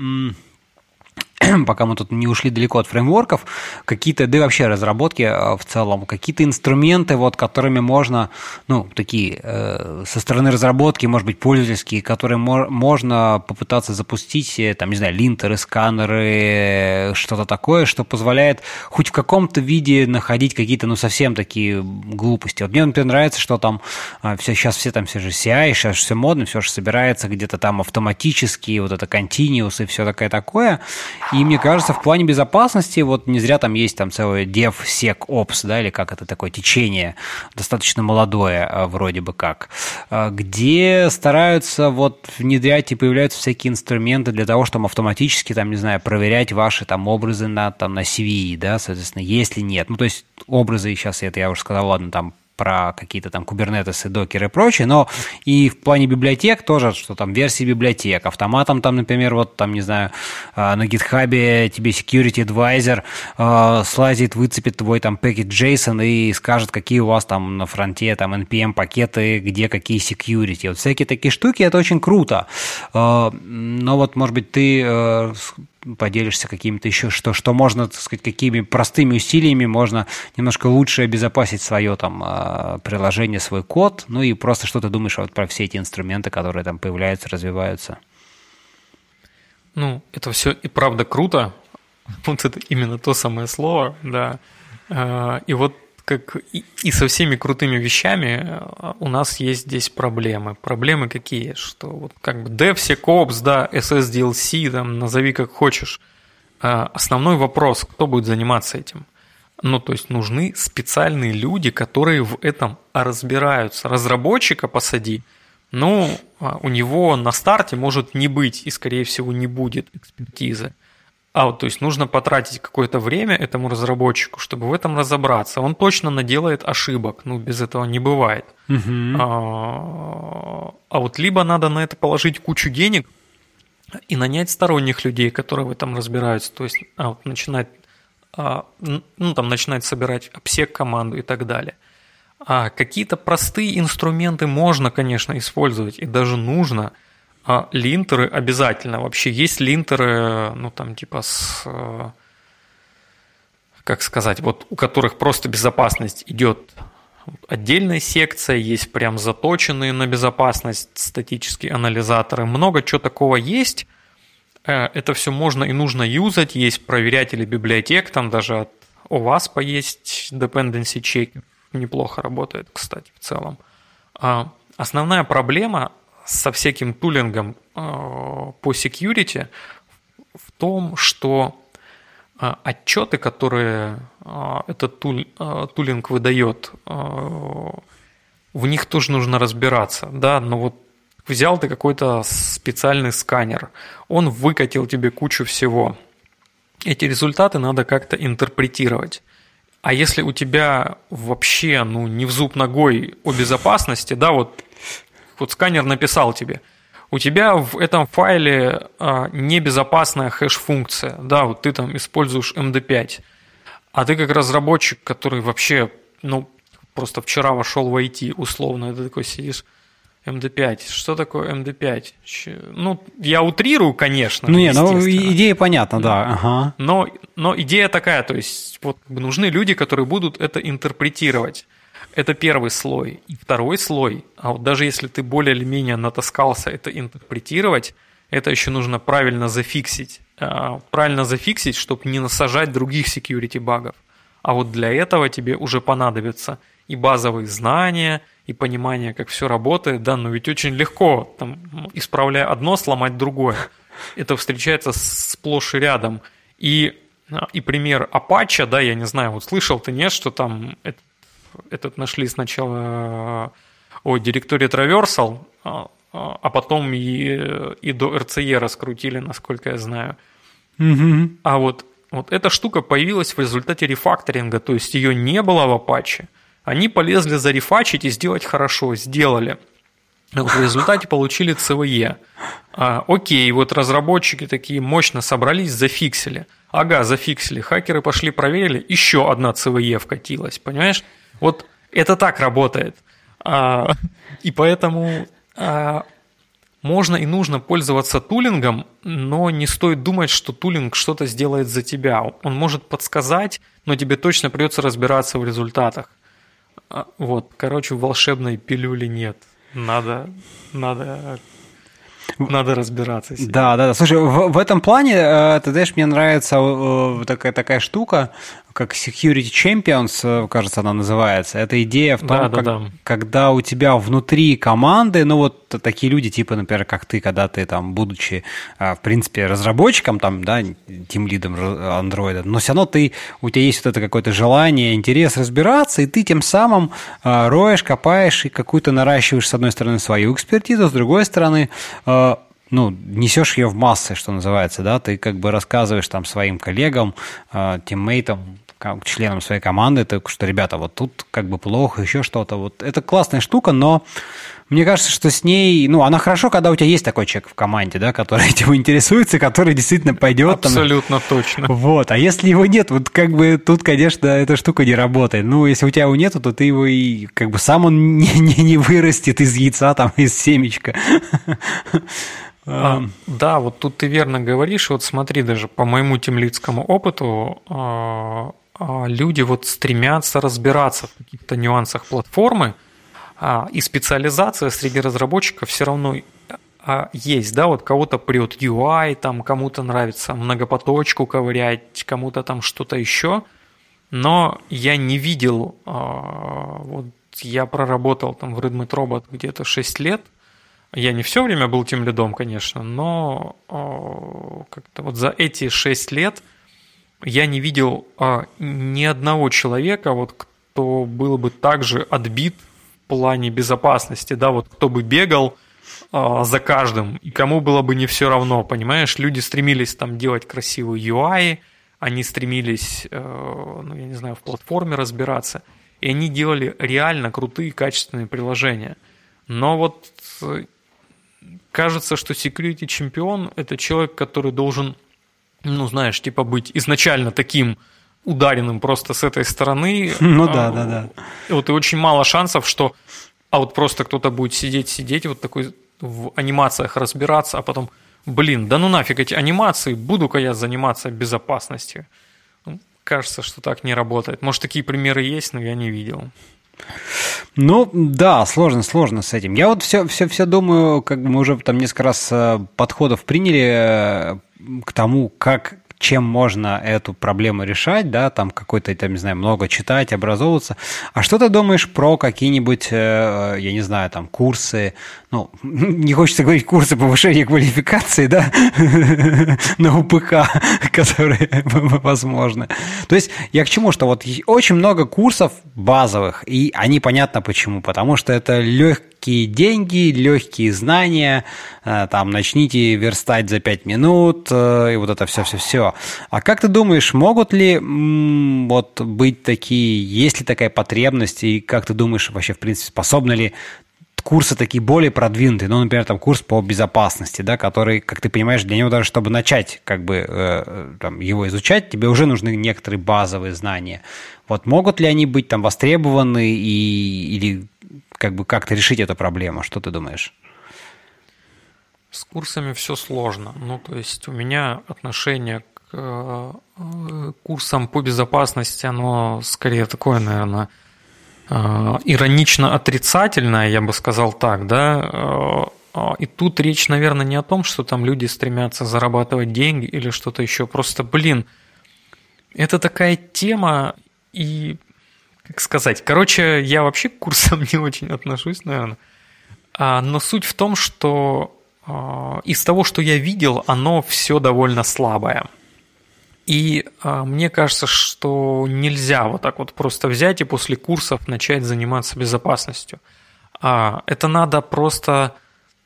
[clears throat] пока мы тут не ушли далеко от фреймворков, какие-то, да и вообще разработки в целом, какие-то инструменты, вот, которыми можно, ну, такие, э, со стороны разработки, может быть, пользовательские, которые мо- можно попытаться запустить, там, не знаю, линтеры, сканеры, что-то такое, что позволяет хоть в каком-то виде находить какие-то, ну, совсем такие глупости. Вот мне, например, нравится, что там все, сейчас все там все же CI, сейчас все модно, все же собирается где-то там автоматически, вот это continuous и все такое такое. И мне кажется, в плане безопасности, вот не зря там есть там целое DevSecOps, да, или как это такое течение, достаточно молодое а, вроде бы как, а, где стараются вот внедрять и появляются всякие инструменты для того, чтобы автоматически там, не знаю, проверять ваши там образы на, там, на CVE, да, соответственно, если нет. Ну, то есть образы, сейчас это я уже сказал, ладно, там про какие-то там кубернетесы, докеры и прочее, но и в плане библиотек тоже, что там версии библиотек, автоматом там, например, вот там, не знаю, а, на GitHub тебе security advisor э, слазит, выцепит твой там пакет JSON и скажет, какие у вас там на фронте там NPM пакеты, где какие security. Вот всякие такие штуки, это очень круто. Э, но вот, может быть, ты э, поделишься какими-то еще, что, что можно, так сказать, какими простыми усилиями можно немножко лучше обезопасить свое там а, приложение, свой код, ну и просто что ты думаешь вот про все эти инструменты, которые там появляются, развиваются. Ну, это все и правда круто. Вот это именно то самое слово, да. А, и вот как и, со всеми крутыми вещами э, у нас есть здесь проблемы. Проблемы какие? Что вот как бы DevSecOps, да, SSDLC, там, назови как хочешь. А основной вопрос, кто будет заниматься этим? Ну, то есть нужны специальные люди, которые в этом разбираются. Разработчика посади, ну, а у него на старте может не быть и, скорее всего, не будет экспертизы. А вот, то есть нужно потратить какое-то время этому разработчику, чтобы в этом разобраться. Он точно наделает ошибок, ну без этого не бывает. Угу. А, а вот либо надо на это положить кучу денег и нанять сторонних людей, которые в этом разбираются, то есть а, вот начинать, а, ну там начинать собирать обсек команду и так далее. А какие-то простые инструменты можно, конечно, использовать и даже нужно – а линтеры обязательно. Вообще есть линтеры, ну там типа с, э, как сказать, вот у которых просто безопасность идет отдельная секция, есть прям заточенные на безопасность статические анализаторы. Много чего такого есть. Э, это все можно и нужно юзать. Есть проверятели библиотек, там даже от OWASP есть dependency check. Неплохо работает, кстати, в целом. А основная проблема со всяким тулингом э, по security в том, что э, отчеты, которые э, этот тул, тулинг выдает, в них тоже нужно разбираться. Да, но вот взял ты какой-то специальный сканер, он выкатил тебе кучу всего. Эти результаты надо как-то интерпретировать. А если у тебя вообще ну, не в зуб ногой о безопасности, да, вот вот сканер написал тебе, у тебя в этом файле а, небезопасная хэш-функция, да, вот ты там используешь MD5, а ты как разработчик, который вообще, ну, просто вчера вошел в IT, условно, ты такой сидишь, MD5. Что такое MD5? Ну, я утрирую, конечно. Ну, не, ну, идея понятна, да. Ага. Но, но идея такая, то есть, вот нужны люди, которые будут это интерпретировать. Это первый слой. И второй слой, а вот даже если ты более или менее натаскался это интерпретировать, это еще нужно правильно зафиксить. А, правильно зафиксить, чтобы не насажать других security багов. А вот для этого тебе уже понадобятся и базовые знания, и понимание, как все работает, да, но ведь очень легко, там, исправляя одно, сломать другое. Это встречается сплошь и рядом. И, и пример Apache, да, я не знаю, вот слышал ты, нет, что там этот нашли сначала о директории Traversal, а, а, а потом и, и до RCE раскрутили, насколько я знаю. Угу. А вот, вот эта штука появилась в результате рефакторинга, то есть ее не было в Apache. Они полезли зарефачить и сделать хорошо, сделали. Вот в результате получили CVE. А, окей, вот разработчики такие мощно собрались, зафиксили. Ага, зафиксили. Хакеры пошли проверили, еще одна CVE вкатилась, понимаешь? Вот это так работает. А, и поэтому а, можно и нужно пользоваться тулингом, но не стоит думать, что тулинг что-то сделает за тебя. Он может подсказать, но тебе точно придется разбираться в результатах. А, вот, короче, волшебной пилюли нет. Надо, надо надо разбираться. Да, да, да. Слушай, в, в этом плане, э, ты знаешь, мне нравится э, такая, такая штука, как Security Champions, э, кажется, она называется. Это идея в том, да, да, как, да. когда у тебя внутри команды, ну вот такие люди, типа, например, как ты, когда ты там, будучи, в принципе, разработчиком, там, да, тем лидом андроида, но все равно ты, у тебя есть вот это какое-то желание, интерес разбираться, и ты тем самым роешь, копаешь и какую-то наращиваешь, с одной стороны, свою экспертизу, с другой стороны, ну, несешь ее в массы, что называется, да, ты как бы рассказываешь там своим коллегам, э, тиммейтам, членам своей команды, так что, ребята, вот тут как бы плохо, еще что-то. Вот это классная штука, но мне кажется, что с ней, ну, она хорошо, когда у тебя есть такой человек в команде, да, который [laughs] этим интересуется, который действительно пойдет. Абсолютно там, точно. Вот, а если его нет, вот как бы тут, конечно, эта штука не работает. Ну, если у тебя его нету, то ты его и как бы сам он [laughs] не, не, не вырастет из яйца, там, из семечка. [laughs] А, да, вот тут ты верно говоришь. Вот смотри, даже по моему темлицкому опыту а, люди вот стремятся разбираться в каких-то нюансах платформы, а, и специализация среди разработчиков все равно а, есть, да, вот кого-то прет UI, там кому-то нравится многопоточку ковырять, кому-то там что-то еще, но я не видел, вот я проработал там в Redmit Robot где-то 6 лет, я не все время был тем лидом, конечно, но как-то вот за эти 6 лет – я не видел а, ни одного человека, вот, кто был бы также отбит в плане безопасности, да, вот кто бы бегал а, за каждым, и кому было бы не все равно, понимаешь, люди стремились там делать красивые UI, они стремились, э, ну, я не знаю, в платформе разбираться, и они делали реально крутые, качественные приложения. Но вот э, кажется, что security чемпион – это человек, который должен ну, знаешь, типа быть изначально таким ударенным просто с этой стороны. Ну да, да, да. Вот и очень мало шансов, что а вот просто кто-то будет сидеть, сидеть, вот такой в анимациях разбираться, а потом, блин, да ну нафиг эти анимации, буду-ка я заниматься безопасностью. Ну, кажется, что так не работает. Может, такие примеры есть, но я не видел. Ну, да, сложно, сложно с этим. Я вот все, все, все думаю, как мы уже там несколько раз э, подходов приняли э, к тому, как чем можно эту проблему решать, да, там какой-то, там, не знаю, много читать, образовываться. А что ты думаешь про какие-нибудь, э, я не знаю, там, курсы, ну, [laughs] не хочется говорить курсы повышения квалификации, да, [laughs] на УПК, [laughs] которые возможны. То есть я к чему, что вот очень много курсов базовых, и они понятно почему, потому что это легкий легкие деньги, легкие знания, э, там, начните верстать за 5 минут, э, и вот это все-все-все. А как ты думаешь, могут ли вот быть такие, есть ли такая потребность, и как ты думаешь, вообще, в принципе, способны ли курсы такие более продвинутые, ну, например, там курс по безопасности, да, который, как ты понимаешь, для него даже, чтобы начать как бы э, там, его изучать, тебе уже нужны некоторые базовые знания. Вот могут ли они быть там востребованы и, или как бы как-то решить эту проблему? Что ты думаешь? С курсами все сложно. Ну, то есть у меня отношение к э, курсам по безопасности, оно скорее такое, наверное, э, иронично отрицательное, я бы сказал так, да. Э, и тут речь, наверное, не о том, что там люди стремятся зарабатывать деньги или что-то еще. Просто, блин, это такая тема, и как сказать, короче, я вообще к курсам [laughs] не очень отношусь, наверное. А, но суть в том, что а, из того, что я видел, оно все довольно слабое. И а, мне кажется, что нельзя вот так вот просто взять и после курсов начать заниматься безопасностью. А, это надо просто,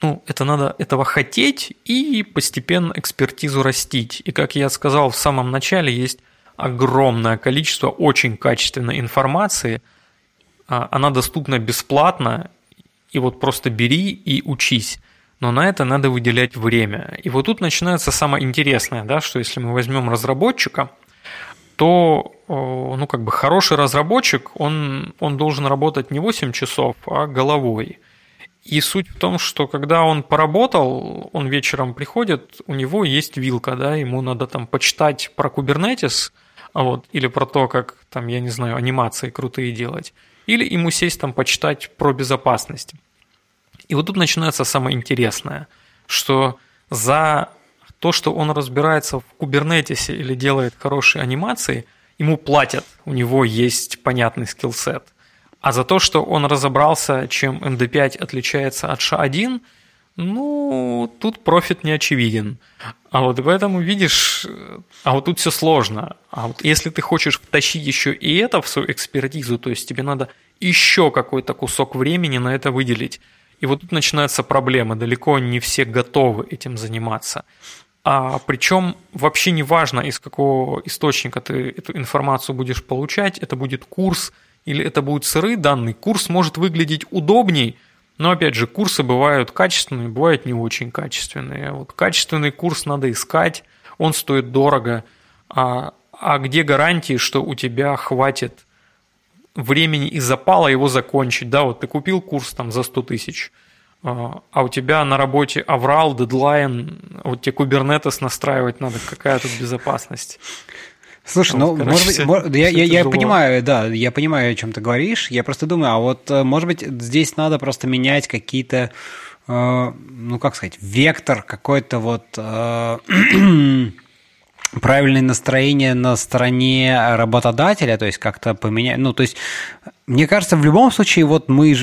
ну, это надо этого хотеть и постепенно экспертизу растить. И как я сказал в самом начале, есть огромное количество очень качественной информации. А, она доступна бесплатно, и вот просто бери и учись. Но на это надо выделять время. И вот тут начинается самое интересное, да, что если мы возьмем разработчика, то ну, как бы хороший разработчик, он, он должен работать не 8 часов, а головой. И суть в том, что когда он поработал, он вечером приходит, у него есть вилка, да, ему надо там почитать про Kubernetes, а вот, или про то, как там, я не знаю, анимации крутые делать, или ему сесть там почитать про безопасность. И вот тут начинается самое интересное, что за то, что он разбирается в кубернетисе или делает хорошие анимации, ему платят, у него есть понятный скиллсет. А за то, что он разобрался, чем MD5 отличается от SHA-1, ну, тут профит не очевиден. А вот поэтому, видишь, а вот тут все сложно. А вот если ты хочешь втащить еще и это в свою экспертизу, то есть тебе надо еще какой-то кусок времени на это выделить. И вот тут начинаются проблемы. Далеко не все готовы этим заниматься. А причем вообще не важно, из какого источника ты эту информацию будешь получать. Это будет курс или это будут сырые данные. Курс может выглядеть удобней, но опять же, курсы бывают качественные, бывают не очень качественные. Вот качественный курс надо искать, он стоит дорого. А, а где гарантии, что у тебя хватит времени и запала его закончить? Да, вот ты купил курс там за 100 тысяч – а, а у тебя на работе аврал, дедлайн, вот тебе кубернетес настраивать надо, какая тут безопасность? Слушай, ну, короче, может быть, может, я, я, я понимаю, да, я понимаю, о чем ты говоришь. Я просто думаю, а вот, э, может быть, здесь надо просто менять какие-то, э, ну, как сказать, вектор какой-то вот э, [clears throat] правильное настроение на стороне работодателя, то есть как-то поменять, ну, то есть мне кажется, в любом случае, вот мы,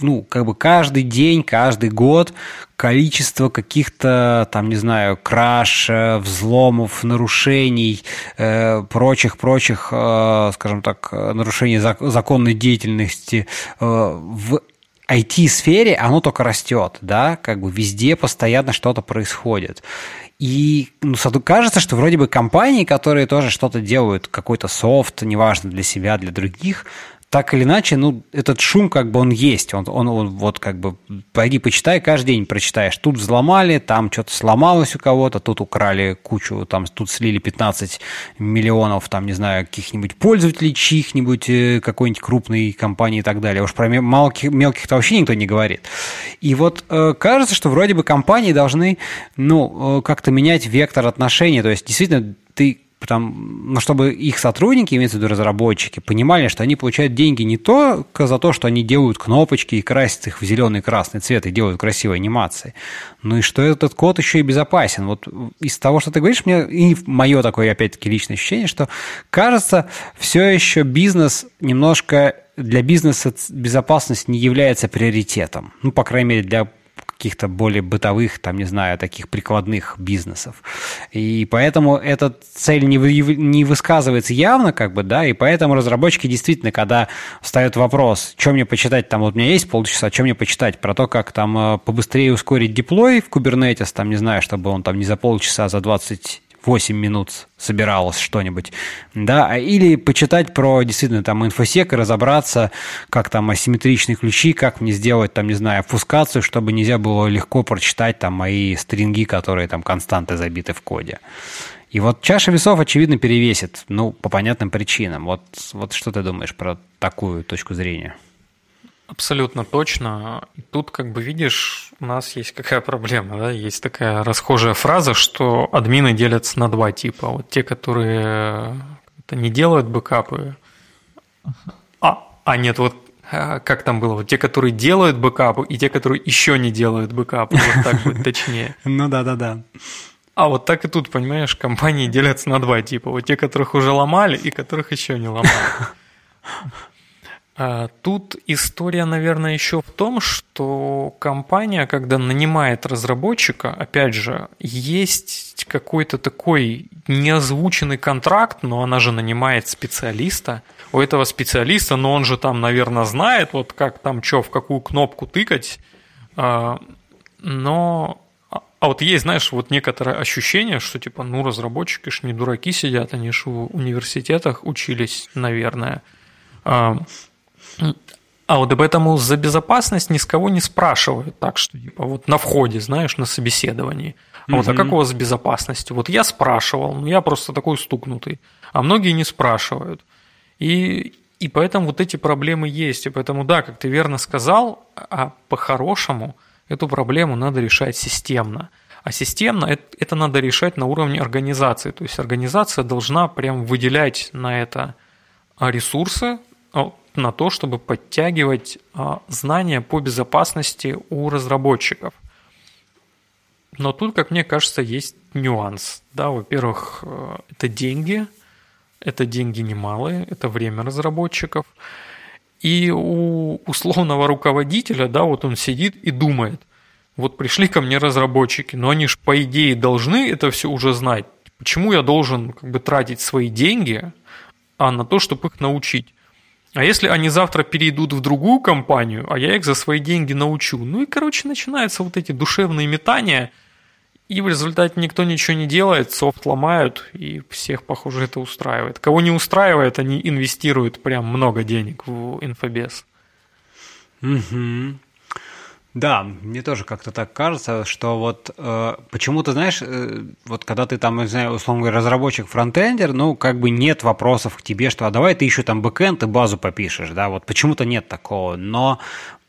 ну, как бы каждый день, каждый год количество каких-то, там, не знаю, краш, э, взломов, нарушений, э, прочих-прочих, э, скажем так, нарушений законной деятельности в IT-сфере, оно только растет, да, как бы везде постоянно что-то происходит. И ну, кажется, что вроде бы компании, которые тоже что-то делают, какой-то софт, неважно для себя, для других, так или иначе, ну, этот шум как бы он есть. Он, он, он вот как бы, пойди почитай, каждый день прочитаешь. Тут взломали, там что-то сломалось у кого-то, тут украли кучу, там тут слили 15 миллионов, там, не знаю, каких-нибудь пользователей чьих-нибудь, э, какой-нибудь крупной компании и так далее. Уж про мелких, мелких-то вообще никто не говорит. И вот э, кажется, что вроде бы компании должны, ну, э, как-то менять вектор отношений. То есть, действительно, ты там, ну, чтобы их сотрудники, имеется в виду разработчики, понимали, что они получают деньги не только за то, что они делают кнопочки и красят их в зеленый и красный цвет и делают красивые анимации, но и что этот код еще и безопасен. Вот из того, что ты говоришь, мне и мое такое, опять-таки, личное ощущение, что кажется, все еще бизнес немножко для бизнеса безопасность не является приоритетом. Ну, по крайней мере, для каких-то более бытовых, там, не знаю, таких прикладных бизнесов. И поэтому эта цель не, вы, не высказывается явно, как бы, да, и поэтому разработчики действительно, когда встает вопрос, что мне почитать, там, вот у меня есть полчаса, что мне почитать про то, как там э, побыстрее ускорить деплой в Kubernetes, там, не знаю, чтобы он там не за полчаса, а за 20 8 минут собиралось что-нибудь, да, а или почитать про действительно там инфосек и разобраться, как там асимметричные ключи, как мне сделать там, не знаю, фускацию, чтобы нельзя было легко прочитать там мои стринги, которые там константы забиты в коде. И вот чаша весов, очевидно, перевесит, ну, по понятным причинам. Вот, вот что ты думаешь про такую точку зрения? Абсолютно точно. Тут, как бы видишь, у нас есть какая проблема, да? Есть такая расхожая фраза, что админы делятся на два типа. Вот те, которые не делают бэкапы, а, а нет, вот а, как там было, вот те, которые делают бэкапы, и те, которые еще не делают бэкапы, вот так будет точнее. [laughs] Ну да, да, да. А вот так и тут, понимаешь, компании делятся на два типа. Вот те, которых уже ломали, и которых еще не ломали. А, тут история, наверное, еще в том, что компания, когда нанимает разработчика, опять же, есть какой-то такой неозвученный контракт, но она же нанимает специалиста. У этого специалиста, но он же там, наверное, знает, вот как там что, в какую кнопку тыкать. А, но а, а вот есть, знаешь, вот некоторое ощущение, что типа, ну, разработчики ж не дураки сидят, они же в университетах учились, наверное. А вот поэтому за безопасность ни с кого не спрашивают так, что типа вот на входе, знаешь, на собеседовании. А mm вот а как у вас с безопасностью? Вот я спрашивал, ну я просто такой стукнутый, а многие не спрашивают. И, И поэтому вот эти проблемы есть. И поэтому, да, как ты верно сказал, а по-хорошему эту проблему надо решать системно. А системно это надо решать на уровне организации. То есть организация должна прям выделять на это ресурсы, на то, чтобы подтягивать а, знания по безопасности у разработчиков. Но тут, как мне кажется, есть нюанс. Да, во-первых, э, это деньги, это деньги немалые, это время разработчиков. И у условного руководителя, да, вот он сидит и думает, вот пришли ко мне разработчики, но они же по идее должны это все уже знать. Почему я должен как бы тратить свои деньги а на то, чтобы их научить? А если они завтра перейдут в другую компанию, а я их за свои деньги научу? Ну и, короче, начинаются вот эти душевные метания, и в результате никто ничего не делает, софт ломают, и всех, похоже, это устраивает. Кого не устраивает, они инвестируют прям много денег в инфобез. Угу. Да, мне тоже как-то так кажется, что вот э, почему-то, знаешь, э, вот когда ты там, не знаю, условно говоря, разработчик фронтендер, ну, как бы нет вопросов к тебе, что а давай ты еще там backend и базу попишешь, да, вот почему-то нет такого, но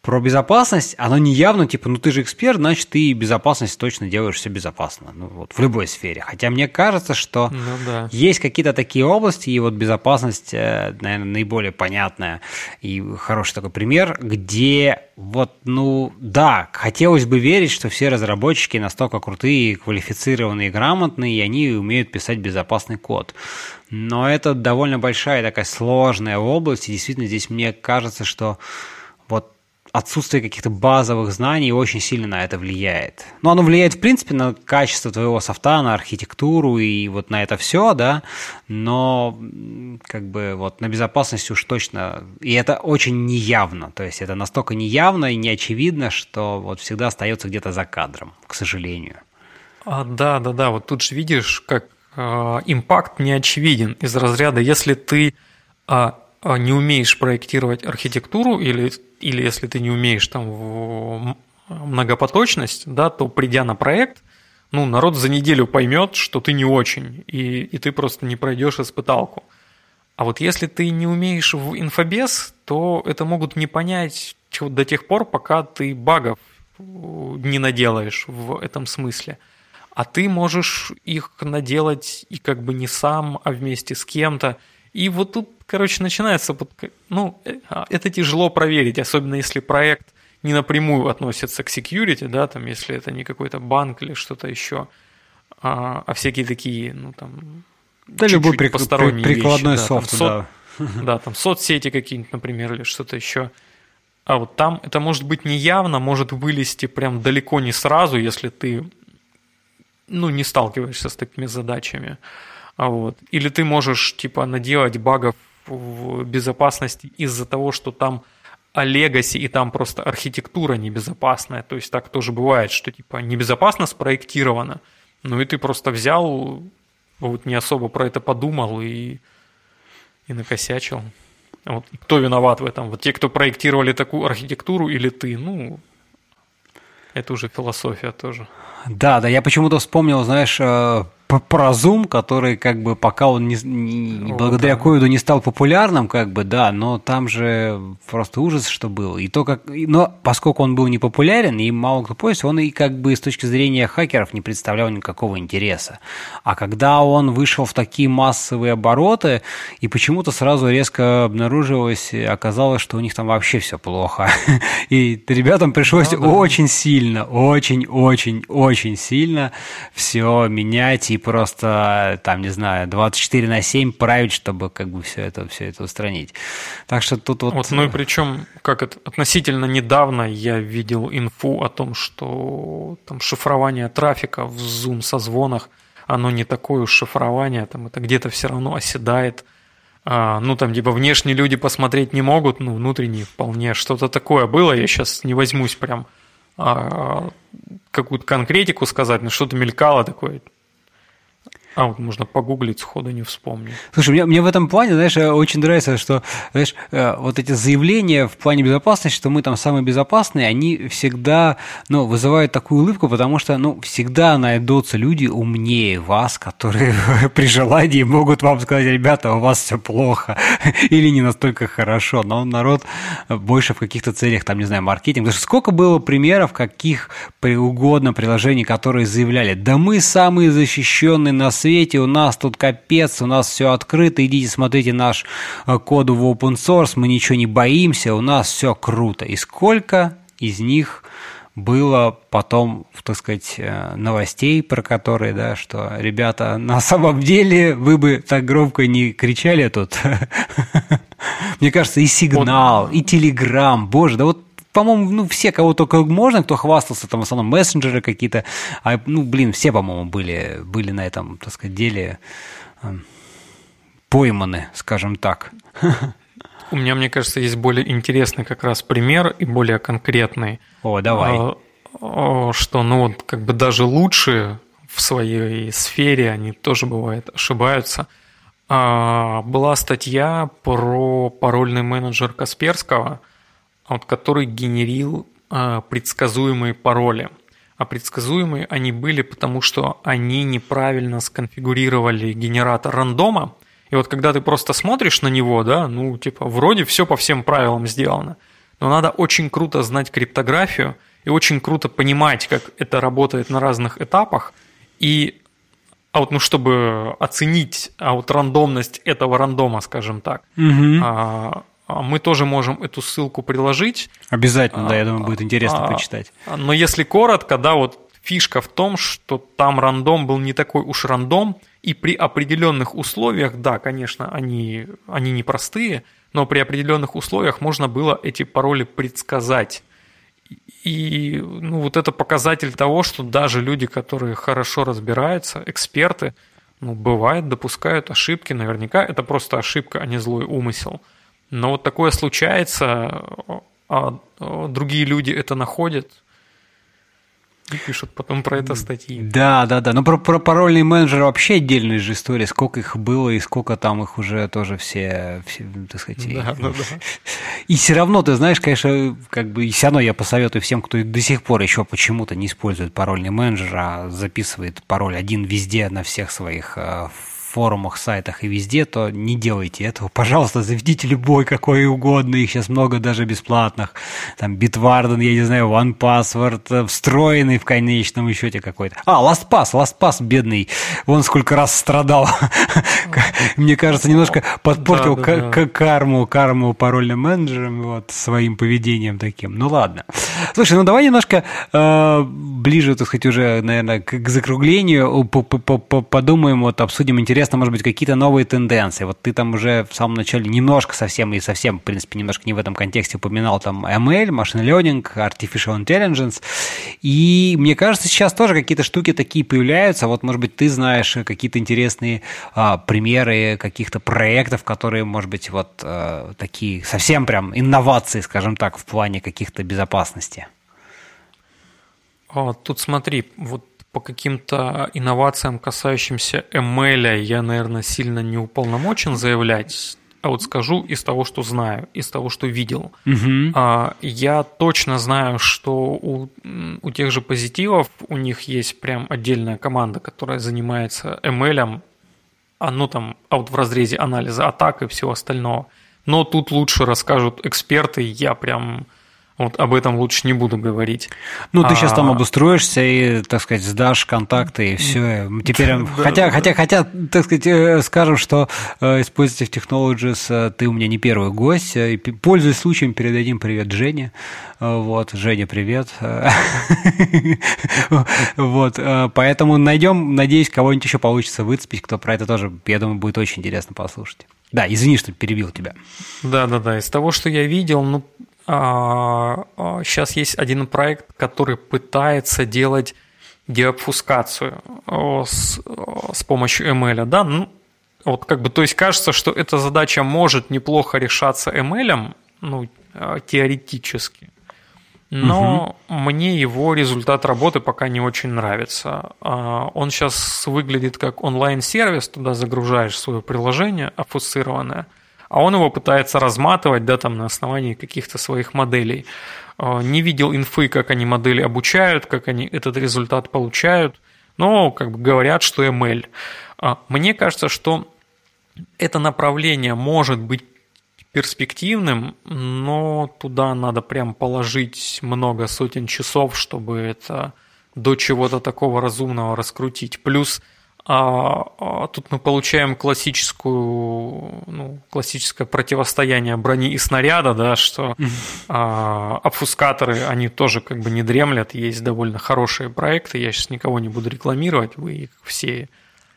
про безопасность, оно не явно, типа, ну ты же эксперт, значит, ты безопасность точно делаешь все безопасно. Ну, вот в любой сфере. Хотя мне кажется, что ну, да. есть какие-то такие области, и вот безопасность, э, наверное, наиболее понятная и хороший такой пример, где вот, ну, да, хотелось бы верить, что все разработчики настолько крутые, квалифицированные, грамотные, и они умеют писать безопасный код. Но это довольно большая такая сложная область, и действительно здесь мне кажется, что вот отсутствие каких-то базовых знаний очень сильно на это влияет. Но оно влияет, в принципе, на качество твоего софта, на архитектуру и вот на это все, да, но как бы вот на безопасность уж точно, и это очень неявно, то есть это настолько неявно и неочевидно, что вот всегда остается где-то за кадром, к сожалению. А, да, да, да, вот тут же видишь, как э, импакт не очевиден из разряда, если ты э, не умеешь проектировать архитектуру или или если ты не умеешь там многопоточность, да, то придя на проект, ну, народ за неделю поймет, что ты не очень, и, и ты просто не пройдешь испыталку. А вот если ты не умеешь в инфобес, то это могут не понять до тех пор, пока ты багов не наделаешь в этом смысле. А ты можешь их наделать и как бы не сам, а вместе с кем-то. И вот тут короче, начинается, ну, э, а, это тяжело проверить, особенно если проект не напрямую относится к security, да, там, если это не какой-то банк или что-то еще, а, а всякие такие, ну, там, да, любой прик- посторонние прикладной вещи, софт, да. Там, да. Со... да, там соцсети какие-нибудь, например, или что-то еще. А вот там это может быть неявно, может вылезти прям далеко не сразу, если ты ну, не сталкиваешься с такими задачами. А вот. Или ты можешь типа наделать багов в безопасности из-за того, что там легаси и там просто архитектура небезопасная. То есть так тоже бывает, что типа небезопасно спроектировано, ну и ты просто взял, вот не особо про это подумал и, и накосячил. Вот кто виноват в этом? Вот те, кто проектировали такую архитектуру или ты? Ну, это уже философия тоже. Да, да, я почему-то вспомнил, знаешь, э, про Zoom, который как бы пока он не, не О, благодаря да. ковиду не стал популярным, как бы, да, но там же просто ужас, что был. И то, как, но поскольку он был не популярен и мало кто пользовался, он и как бы с точки зрения хакеров не представлял никакого интереса. А когда он вышел в такие массовые обороты, и почему-то сразу резко обнаружилось, оказалось, что у них там вообще все плохо. [laughs] И ребятам пришлось ну, да. очень сильно, очень, очень, очень сильно все менять и просто, там, не знаю, 24 на 7 править, чтобы как бы все это, все это устранить. Так что тут вот... вот ну и причем, как это, относительно недавно я видел инфу о том, что там шифрование трафика в Zoom созвонах, оно не такое шифрование, там это где-то все равно оседает. А, ну, там, типа, внешние люди посмотреть не могут, ну, внутренние вполне. Что-то такое было, я сейчас не возьмусь прям а, какую-то конкретику сказать, но что-то мелькало такое. А вот можно погуглить, сходу не вспомню. Слушай, мне, мне в этом плане, знаешь, очень нравится, что, знаешь, э, вот эти заявления в плане безопасности, что мы там самые безопасные, они всегда, ну, вызывают такую улыбку, потому что, ну, всегда найдутся люди умнее вас, которые [laughs] при желании могут вам сказать, ребята, у вас все плохо [laughs] или не настолько хорошо, но народ больше в каких-то целях, там, не знаю, маркетинг. Потому что сколько было примеров каких угодно приложений, которые заявляли, да мы самые защищенные на у нас тут капец, у нас все открыто, идите смотрите наш э, код в open source, мы ничего не боимся, у нас все круто. И сколько из них было потом, так сказать, э, новостей, про которые, да, что, ребята, [laughs] на самом деле вы бы так громко не кричали тут. [laughs] Мне кажется, и сигнал, и телеграм, боже, да вот по-моему, ну, все, кого только можно, кто хвастался, там, в основном мессенджеры какие-то, а, ну, блин, все, по-моему, были, были на этом, так сказать, деле э, пойманы, скажем так. У меня, мне кажется, есть более интересный как раз пример и более конкретный. О, давай. А, что, ну, вот, как бы даже лучшие в своей сфере, они тоже, бывает, ошибаются. А, была статья про парольный менеджер Касперского – вот, который генерил э, предсказуемые пароли. А предсказуемые они были, потому что они неправильно сконфигурировали генератор рандома. И вот когда ты просто смотришь на него, да, ну, типа, вроде все по всем правилам сделано. Но надо очень круто знать криптографию и очень круто понимать, как это работает на разных этапах. И а вот, ну, чтобы оценить а вот рандомность этого рандома, скажем так, угу. а, мы тоже можем эту ссылку приложить. Обязательно, да, я думаю, будет интересно а, почитать. Но если коротко, да, вот фишка в том, что там рандом был не такой уж рандом, и при определенных условиях, да, конечно, они, они непростые, но при определенных условиях можно было эти пароли предсказать. И ну, вот это показатель того, что даже люди, которые хорошо разбираются, эксперты, ну, бывает, допускают ошибки. Наверняка это просто ошибка, а не злой умысел. Но вот такое случается, а другие люди это находят и пишут потом про это статьи. Да, да, да. Но про, про парольный менеджер вообще отдельная же история, сколько их было и сколько там их уже тоже все, все так сказать. Да, и, да, да. [laughs] и все равно, ты знаешь, конечно, как бы и все равно я посоветую всем, кто до сих пор еще почему-то не использует парольный менеджер, а записывает пароль один везде на всех своих э, форумах, сайтах и везде, то не делайте этого. Пожалуйста, заведите любой, какой угодно. Их сейчас много даже бесплатных. Там Bitwarden, я не знаю, OnePassword, э, встроенный в конечном счете какой-то. А, LastPass, LastPass бедный. Вон сколько раз страдал. [laughs] Мне кажется, немножко подпортил карму, карму парольным менеджером вот, своим поведением таким. Ну ладно. Слушай, ну давай немножко э, ближе, так сказать, уже, наверное, к закруглению подумаем, вот обсудим интересно интересно, может быть, какие-то новые тенденции. Вот ты там уже в самом начале немножко совсем и совсем, в принципе, немножко не в этом контексте упоминал там ML, Machine Learning, Artificial Intelligence. И мне кажется, сейчас тоже какие-то штуки такие появляются. Вот, может быть, ты знаешь какие-то интересные а, примеры каких-то проектов, которые, может быть, вот а, такие совсем прям инновации, скажем так, в плане каких-то безопасности. А, тут смотри, вот по каким-то инновациям, касающимся ML, я, наверное, сильно не уполномочен заявлять. А вот скажу из того, что знаю, из того, что видел. Угу. Я точно знаю, что у, у тех же позитивов у них есть прям отдельная команда, которая занимается ML, ну там, а вот в разрезе анализа атак и всего остального. Но тут лучше расскажут эксперты, я прям вот об этом лучше не буду говорить. Ну, ты а... сейчас там обустроишься и, так сказать, сдашь контакты и все. Теперь, [laughs] хотя, хотя, хотя, так сказать, э, скажем, что э, из Positive Technologies э, ты у меня не первый гость. И, пользуясь случаем, передадим привет Жене. Вот, Женя, привет. [laughs] Вот, поэтому найдем, надеюсь, кого-нибудь еще получится выцепить, кто про это тоже, я думаю, будет очень интересно послушать. Да, извини, что перебил тебя. Да, да, да. Из того, что я видел, ну, сейчас а, есть один проект, который пытается делать деобфускацию с, с помощью ML. Да? Ну, вот как бы, то есть кажется, что эта задача может неплохо решаться ML, ну, а, теоретически. но угу. мне его результат работы пока не очень нравится. А, он сейчас выглядит как онлайн-сервис, туда загружаешь свое приложение офусцированное, а он его пытается разматывать да, там, на основании каких-то своих моделей. А, не видел инфы, как они модели обучают, как они этот результат получают, но как бы говорят, что ML. А, мне кажется, что это направление может быть перспективным, но туда надо прям положить много сотен часов, чтобы это до чего-то такого разумного раскрутить. Плюс а, а тут мы получаем классическую, ну, классическое противостояние брони и снаряда, да, что а, обфускаторы, они тоже как бы не дремлят, есть довольно хорошие проекты, я сейчас никого не буду рекламировать, вы их все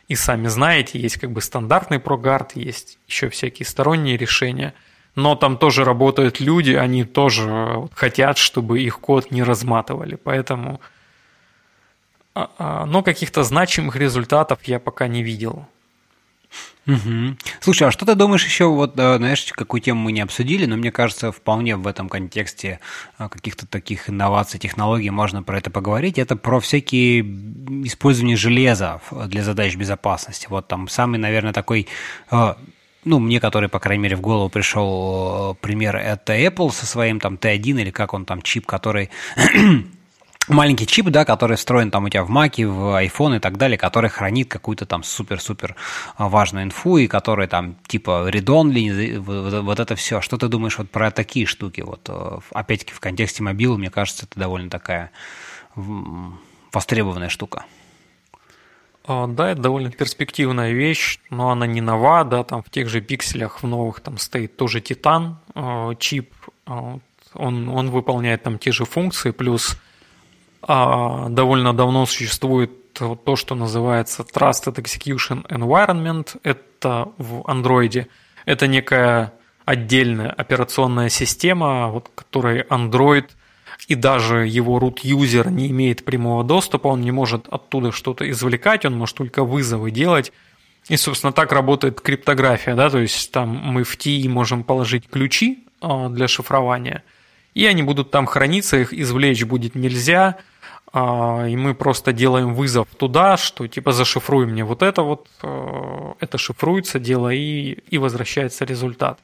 и сами знаете, есть как бы стандартный прогард, есть еще всякие сторонние решения – но там тоже работают люди, они тоже хотят, чтобы их код не разматывали, поэтому... А, а, но каких-то значимых результатов я пока не видел. Угу. Слушай, а что ты думаешь еще, вот, э, знаешь, какую тему мы не обсудили, но мне кажется, вполне в этом контексте э, каких-то таких инноваций, технологий можно про это поговорить, это про всякие использование железа для задач безопасности. Вот там самый, наверное, такой э, ну, мне, который, по крайней мере, в голову пришел пример, это Apple со своим там T1 или как он там, чип, который маленький чип, да, который встроен там у тебя в Mac, в iPhone и так далее, который хранит какую-то там супер-супер а, важную инфу, и который там типа read-only, вот, вот это все. Что ты думаешь вот про такие штуки? Вот э, опять-таки в контексте мобила, мне кажется, это довольно такая востребованная штука. А, да, это довольно перспективная вещь, но она не нова, да, там в тех же пикселях в новых там стоит тоже Титан а, чип, а, он, он выполняет там те же функции, плюс довольно давно существует то, что называется Trusted Execution Environment, это в Android, это некая отдельная операционная система, вот, которой Android – и даже его root-юзер не имеет прямого доступа, он не может оттуда что-то извлекать, он может только вызовы делать. И, собственно, так работает криптография, да, то есть там мы в TI можем положить ключи а, для шифрования, и они будут там храниться, их извлечь будет нельзя, а, и мы просто делаем вызов туда, что типа зашифруй мне вот это вот, а, это шифруется дело и, и возвращается результат.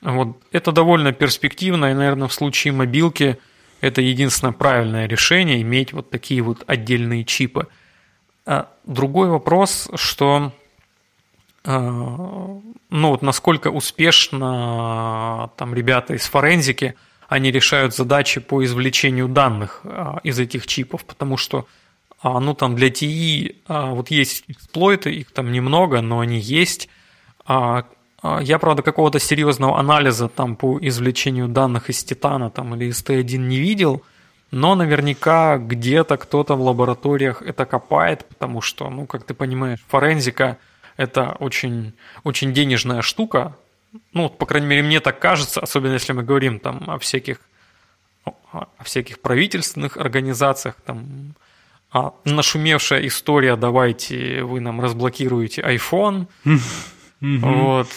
Вот. Это довольно перспективно, и, наверное, в случае мобилки – это единственное правильное решение, иметь вот такие вот отдельные чипы. А другой вопрос, что ну вот насколько успешно там ребята из форензики, они решают задачи по извлечению данных а, из этих чипов, потому что ну там для TI вот есть эксплойты, их там немного, но они есть. А, я, правда, какого-то серьезного анализа там по извлечению данных из Титана там, или из Т1 не видел, но наверняка где-то кто-то в лабораториях это копает, потому что, ну, как ты понимаешь, форензика – это очень, очень денежная штука. Ну, по крайней мере, мне так кажется, особенно если мы говорим там о всяких, о всяких правительственных организациях, там, а нашумевшая история, давайте вы нам разблокируете iPhone, вот,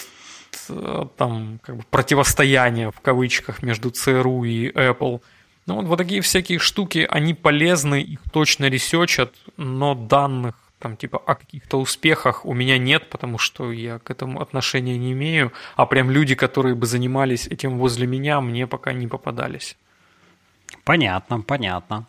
там как бы противостояние в кавычках между ЦРУ и Apple. Ну вот, вот такие всякие штуки, они полезны, их точно ресечат, но данных там типа о каких-то успехах у меня нет, потому что я к этому отношения не имею, а прям люди, которые бы занимались этим возле меня, мне пока не попадались. Понятно, понятно.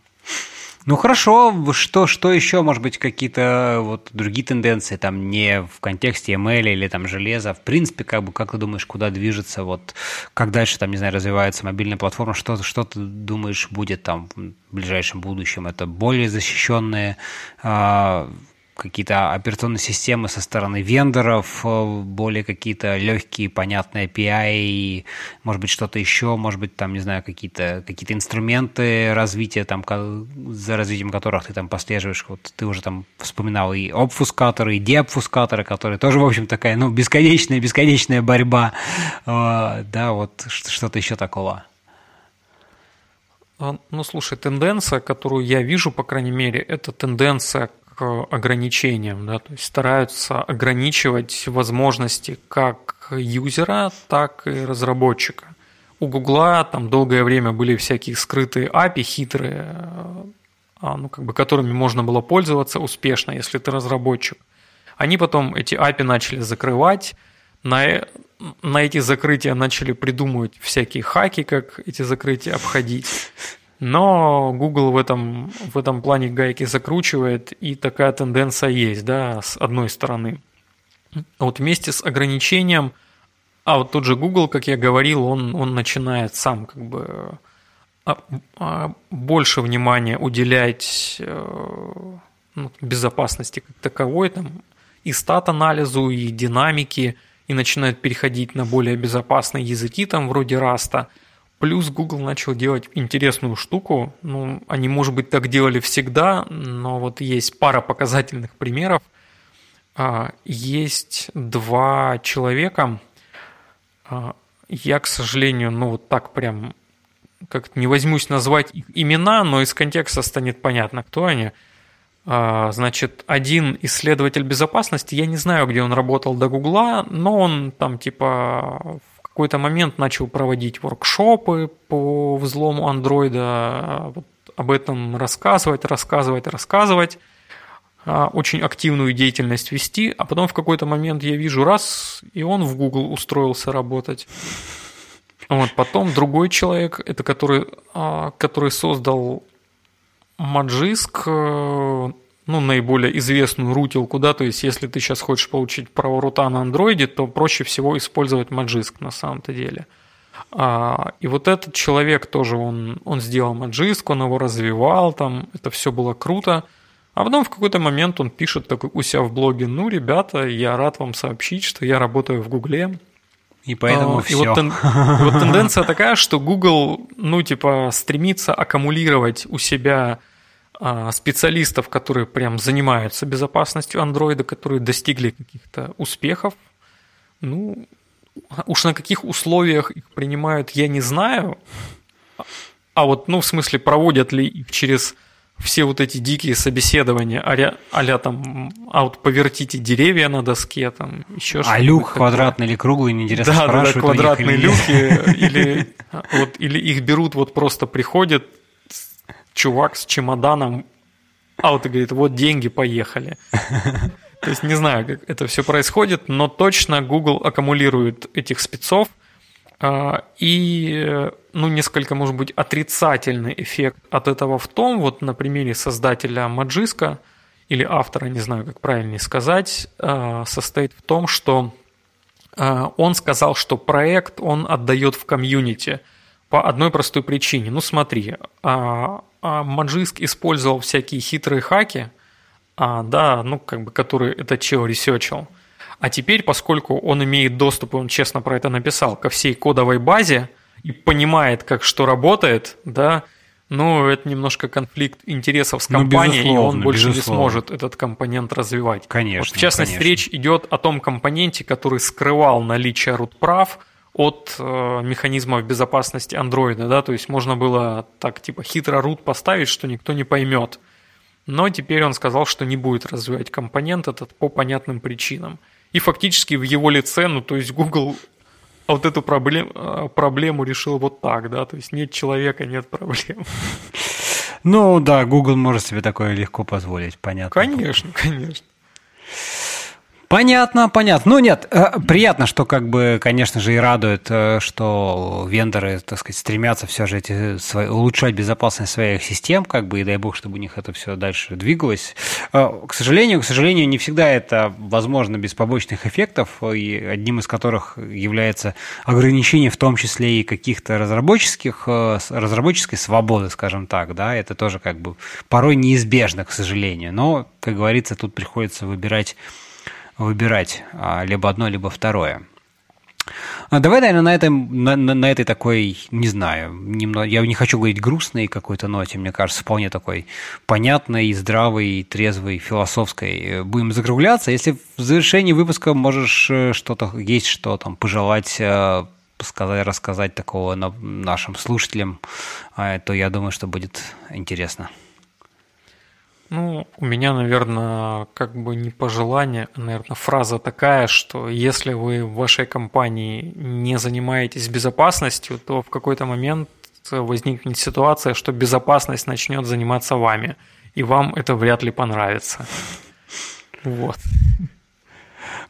Ну хорошо, что, что еще, может быть, какие-то вот другие тенденции, там не в контексте ML или там железа, в принципе, как бы, как ты думаешь, куда движется, вот как дальше там, не знаю, развивается мобильная платформа, что, что ты думаешь будет там в ближайшем будущем? Это более защищенные а, какие-то операционные системы со стороны вендоров, э, более какие-то легкие, понятные API, может быть, что-то еще, может быть, там, не знаю, какие-то какие инструменты развития, там, за развитием которых ты там послеживаешь. Вот ты уже там вспоминал и обфускаторы, и деобфускаторы, которые тоже, в общем, такая, ну, бесконечная, бесконечная борьба. Э, да, вот что-то еще такого. А, ну, слушай, тенденция, которую я вижу, по крайней мере, это тенденция к ограничениям, да, то есть стараются ограничивать возможности как юзера, так и разработчика. у Гугла там долгое время были всякие скрытые API хитрые, а, ну, как бы, которыми можно было пользоваться успешно, если ты разработчик. Они потом эти API начали закрывать, на, на эти закрытия начали придумывать всякие хаки, как эти закрытия обходить. Но Google в этом, в этом плане гайки закручивает, и такая тенденция есть, да, с одной стороны. Вот вместе с ограничением, а вот тот же Google, как я говорил, он, он начинает сам как бы а, а, больше внимания уделять э, ну, безопасности как таковой, там, и стат-анализу, и динамике, и начинают переходить на более безопасные языки, там, вроде Раста. Плюс Google начал делать интересную штуку. Ну, они, может быть, так делали всегда, но вот есть пара показательных примеров. А, есть два человека. Я, к сожалению, ну вот так прям как не возьмусь назвать их имена, но из контекста станет понятно, кто они. А, значит, один исследователь безопасности, я не знаю, где он работал до Гугла, но он там типа какой-то момент начал проводить воркшопы по взлому андроида, вот об этом рассказывать, рассказывать, рассказывать, а, очень активную деятельность вести, а потом в какой-то момент я вижу раз, и он в Google устроился работать. Вот, потом другой человек, это который, а, который создал Маджиск, ну, наиболее известную рутилку, да, то есть если ты сейчас хочешь получить право рута на андроиде, то проще всего использовать Маджиск на самом-то деле. А, и вот этот человек тоже, он, он сделал Маджиск, он его развивал, там, это все было круто. А потом в какой-то момент он пишет такой у себя в блоге, ну, ребята, я рад вам сообщить, что я работаю в Гугле, и поэтому а, все. И вот, тен, вот тенденция такая, что Google, ну, типа, стремится аккумулировать у себя специалистов, которые прям занимаются безопасностью андроида, которые достигли каких-то успехов. Ну, уж на каких условиях их принимают, я не знаю. А вот, ну, в смысле, проводят ли их через все вот эти дикие собеседования, а-ля, а там, а вот повертите деревья на доске, там еще что-то. А люк квадратный или круглый, неинтересно да, спрашивают. Да, да, квадратные люки, [laughs] или, вот, или их берут, вот просто приходит чувак с чемоданом, а вот и говорит, вот деньги, поехали. [laughs] То есть не знаю, как это все происходит, но точно Google аккумулирует этих спецов – а, и, ну, несколько, может быть, отрицательный эффект от этого в том, вот на примере создателя Маджиска, или автора, не знаю, как правильнее сказать, а, состоит в том, что а, он сказал, что проект он отдает в комьюнити по одной простой причине. Ну, смотри, Маджиск использовал всякие хитрые хаки, да, ну, как бы, которые этот чел ресечил – а теперь, поскольку он имеет доступ, и он честно про это написал, ко всей кодовой базе и понимает, как что работает, да, ну, это немножко конфликт интересов с ну, компанией, ну, и он больше безусловно. не сможет этот компонент развивать. Конечно. Вот, в частности, конечно. речь идет о том компоненте, который скрывал наличие root прав от э, механизмов безопасности андроида, да, то есть можно было так типа хитро root поставить, что никто не поймет. Но теперь он сказал, что не будет развивать компонент этот по понятным причинам и фактически в его лице, ну, то есть Google вот эту проблем, э, проблему решил вот так, да, то есть нет человека, нет проблем. Ну да, Google может себе такое легко позволить, понятно. Конечно, конечно. Понятно, понятно. Ну нет, э, приятно, что как бы, конечно же, и радует, э, что вендоры, так сказать, стремятся все же эти свои, улучшать безопасность своих систем, как бы, и дай бог, чтобы у них это все дальше двигалось. Э, к сожалению, к сожалению, не всегда это возможно без побочных эффектов, и одним из которых является ограничение в том числе и каких-то разработческих, разработческой свободы, скажем так, да, это тоже как бы порой неизбежно, к сожалению, но, как говорится, тут приходится выбирать выбирать а, либо одно, либо второе. А давай, наверное, на, этом, на, на, на этой такой, не знаю, немного, я не хочу говорить грустной какой-то ноте, мне кажется, вполне такой понятной, здравой, трезвой, философской э, будем закругляться. Если в завершении выпуска можешь э, что-то, есть что там пожелать, э, сказать, рассказать такого нашим слушателям, то я думаю, что будет интересно. Ну, у меня, наверное, как бы не пожелание, а, наверное, фраза такая, что если вы в вашей компании не занимаетесь безопасностью, то в какой-то момент возникнет ситуация, что безопасность начнет заниматься вами, и вам это вряд ли понравится. Вот.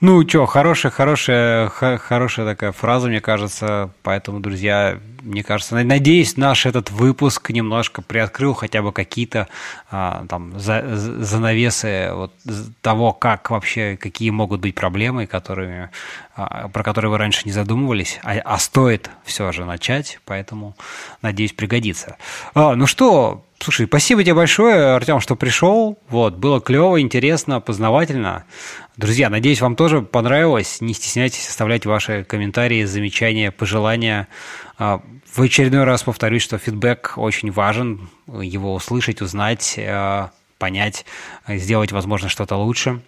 Ну, что, хорошая, хорошая, хорошая такая фраза, мне кажется. Поэтому, друзья, мне кажется, надеюсь, наш этот выпуск немножко приоткрыл хотя бы какие-то а, там за, занавесы вот, того, как вообще, какие могут быть проблемы, которыми, а, про которые вы раньше не задумывались, а, а стоит все же начать, поэтому, надеюсь, пригодится. А, ну что, Слушай, спасибо тебе большое, Артем, что пришел. Вот, было клево, интересно, познавательно. Друзья, надеюсь, вам тоже понравилось. Не стесняйтесь оставлять ваши комментарии, замечания, пожелания. А, в очередной раз повторюсь, что фидбэк очень важен. Его услышать, узнать, а, понять, сделать, возможно, что-то лучше.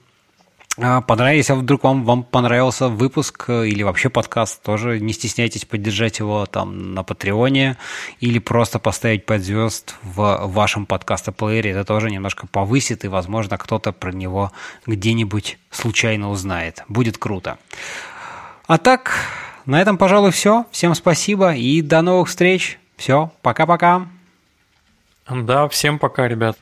А, понравились, а вдруг вам, вам понравился выпуск э, или вообще подкаст, тоже не стесняйтесь поддержать его там на Патреоне или просто поставить 5 звезд в вашем подкаст-плеере. Это тоже немножко повысит, и, возможно, кто-то про него где-нибудь случайно узнает. Будет круто. А так, на этом, пожалуй, все. Всем спасибо и до новых встреч. Все, пока-пока. Да, всем пока, ребят.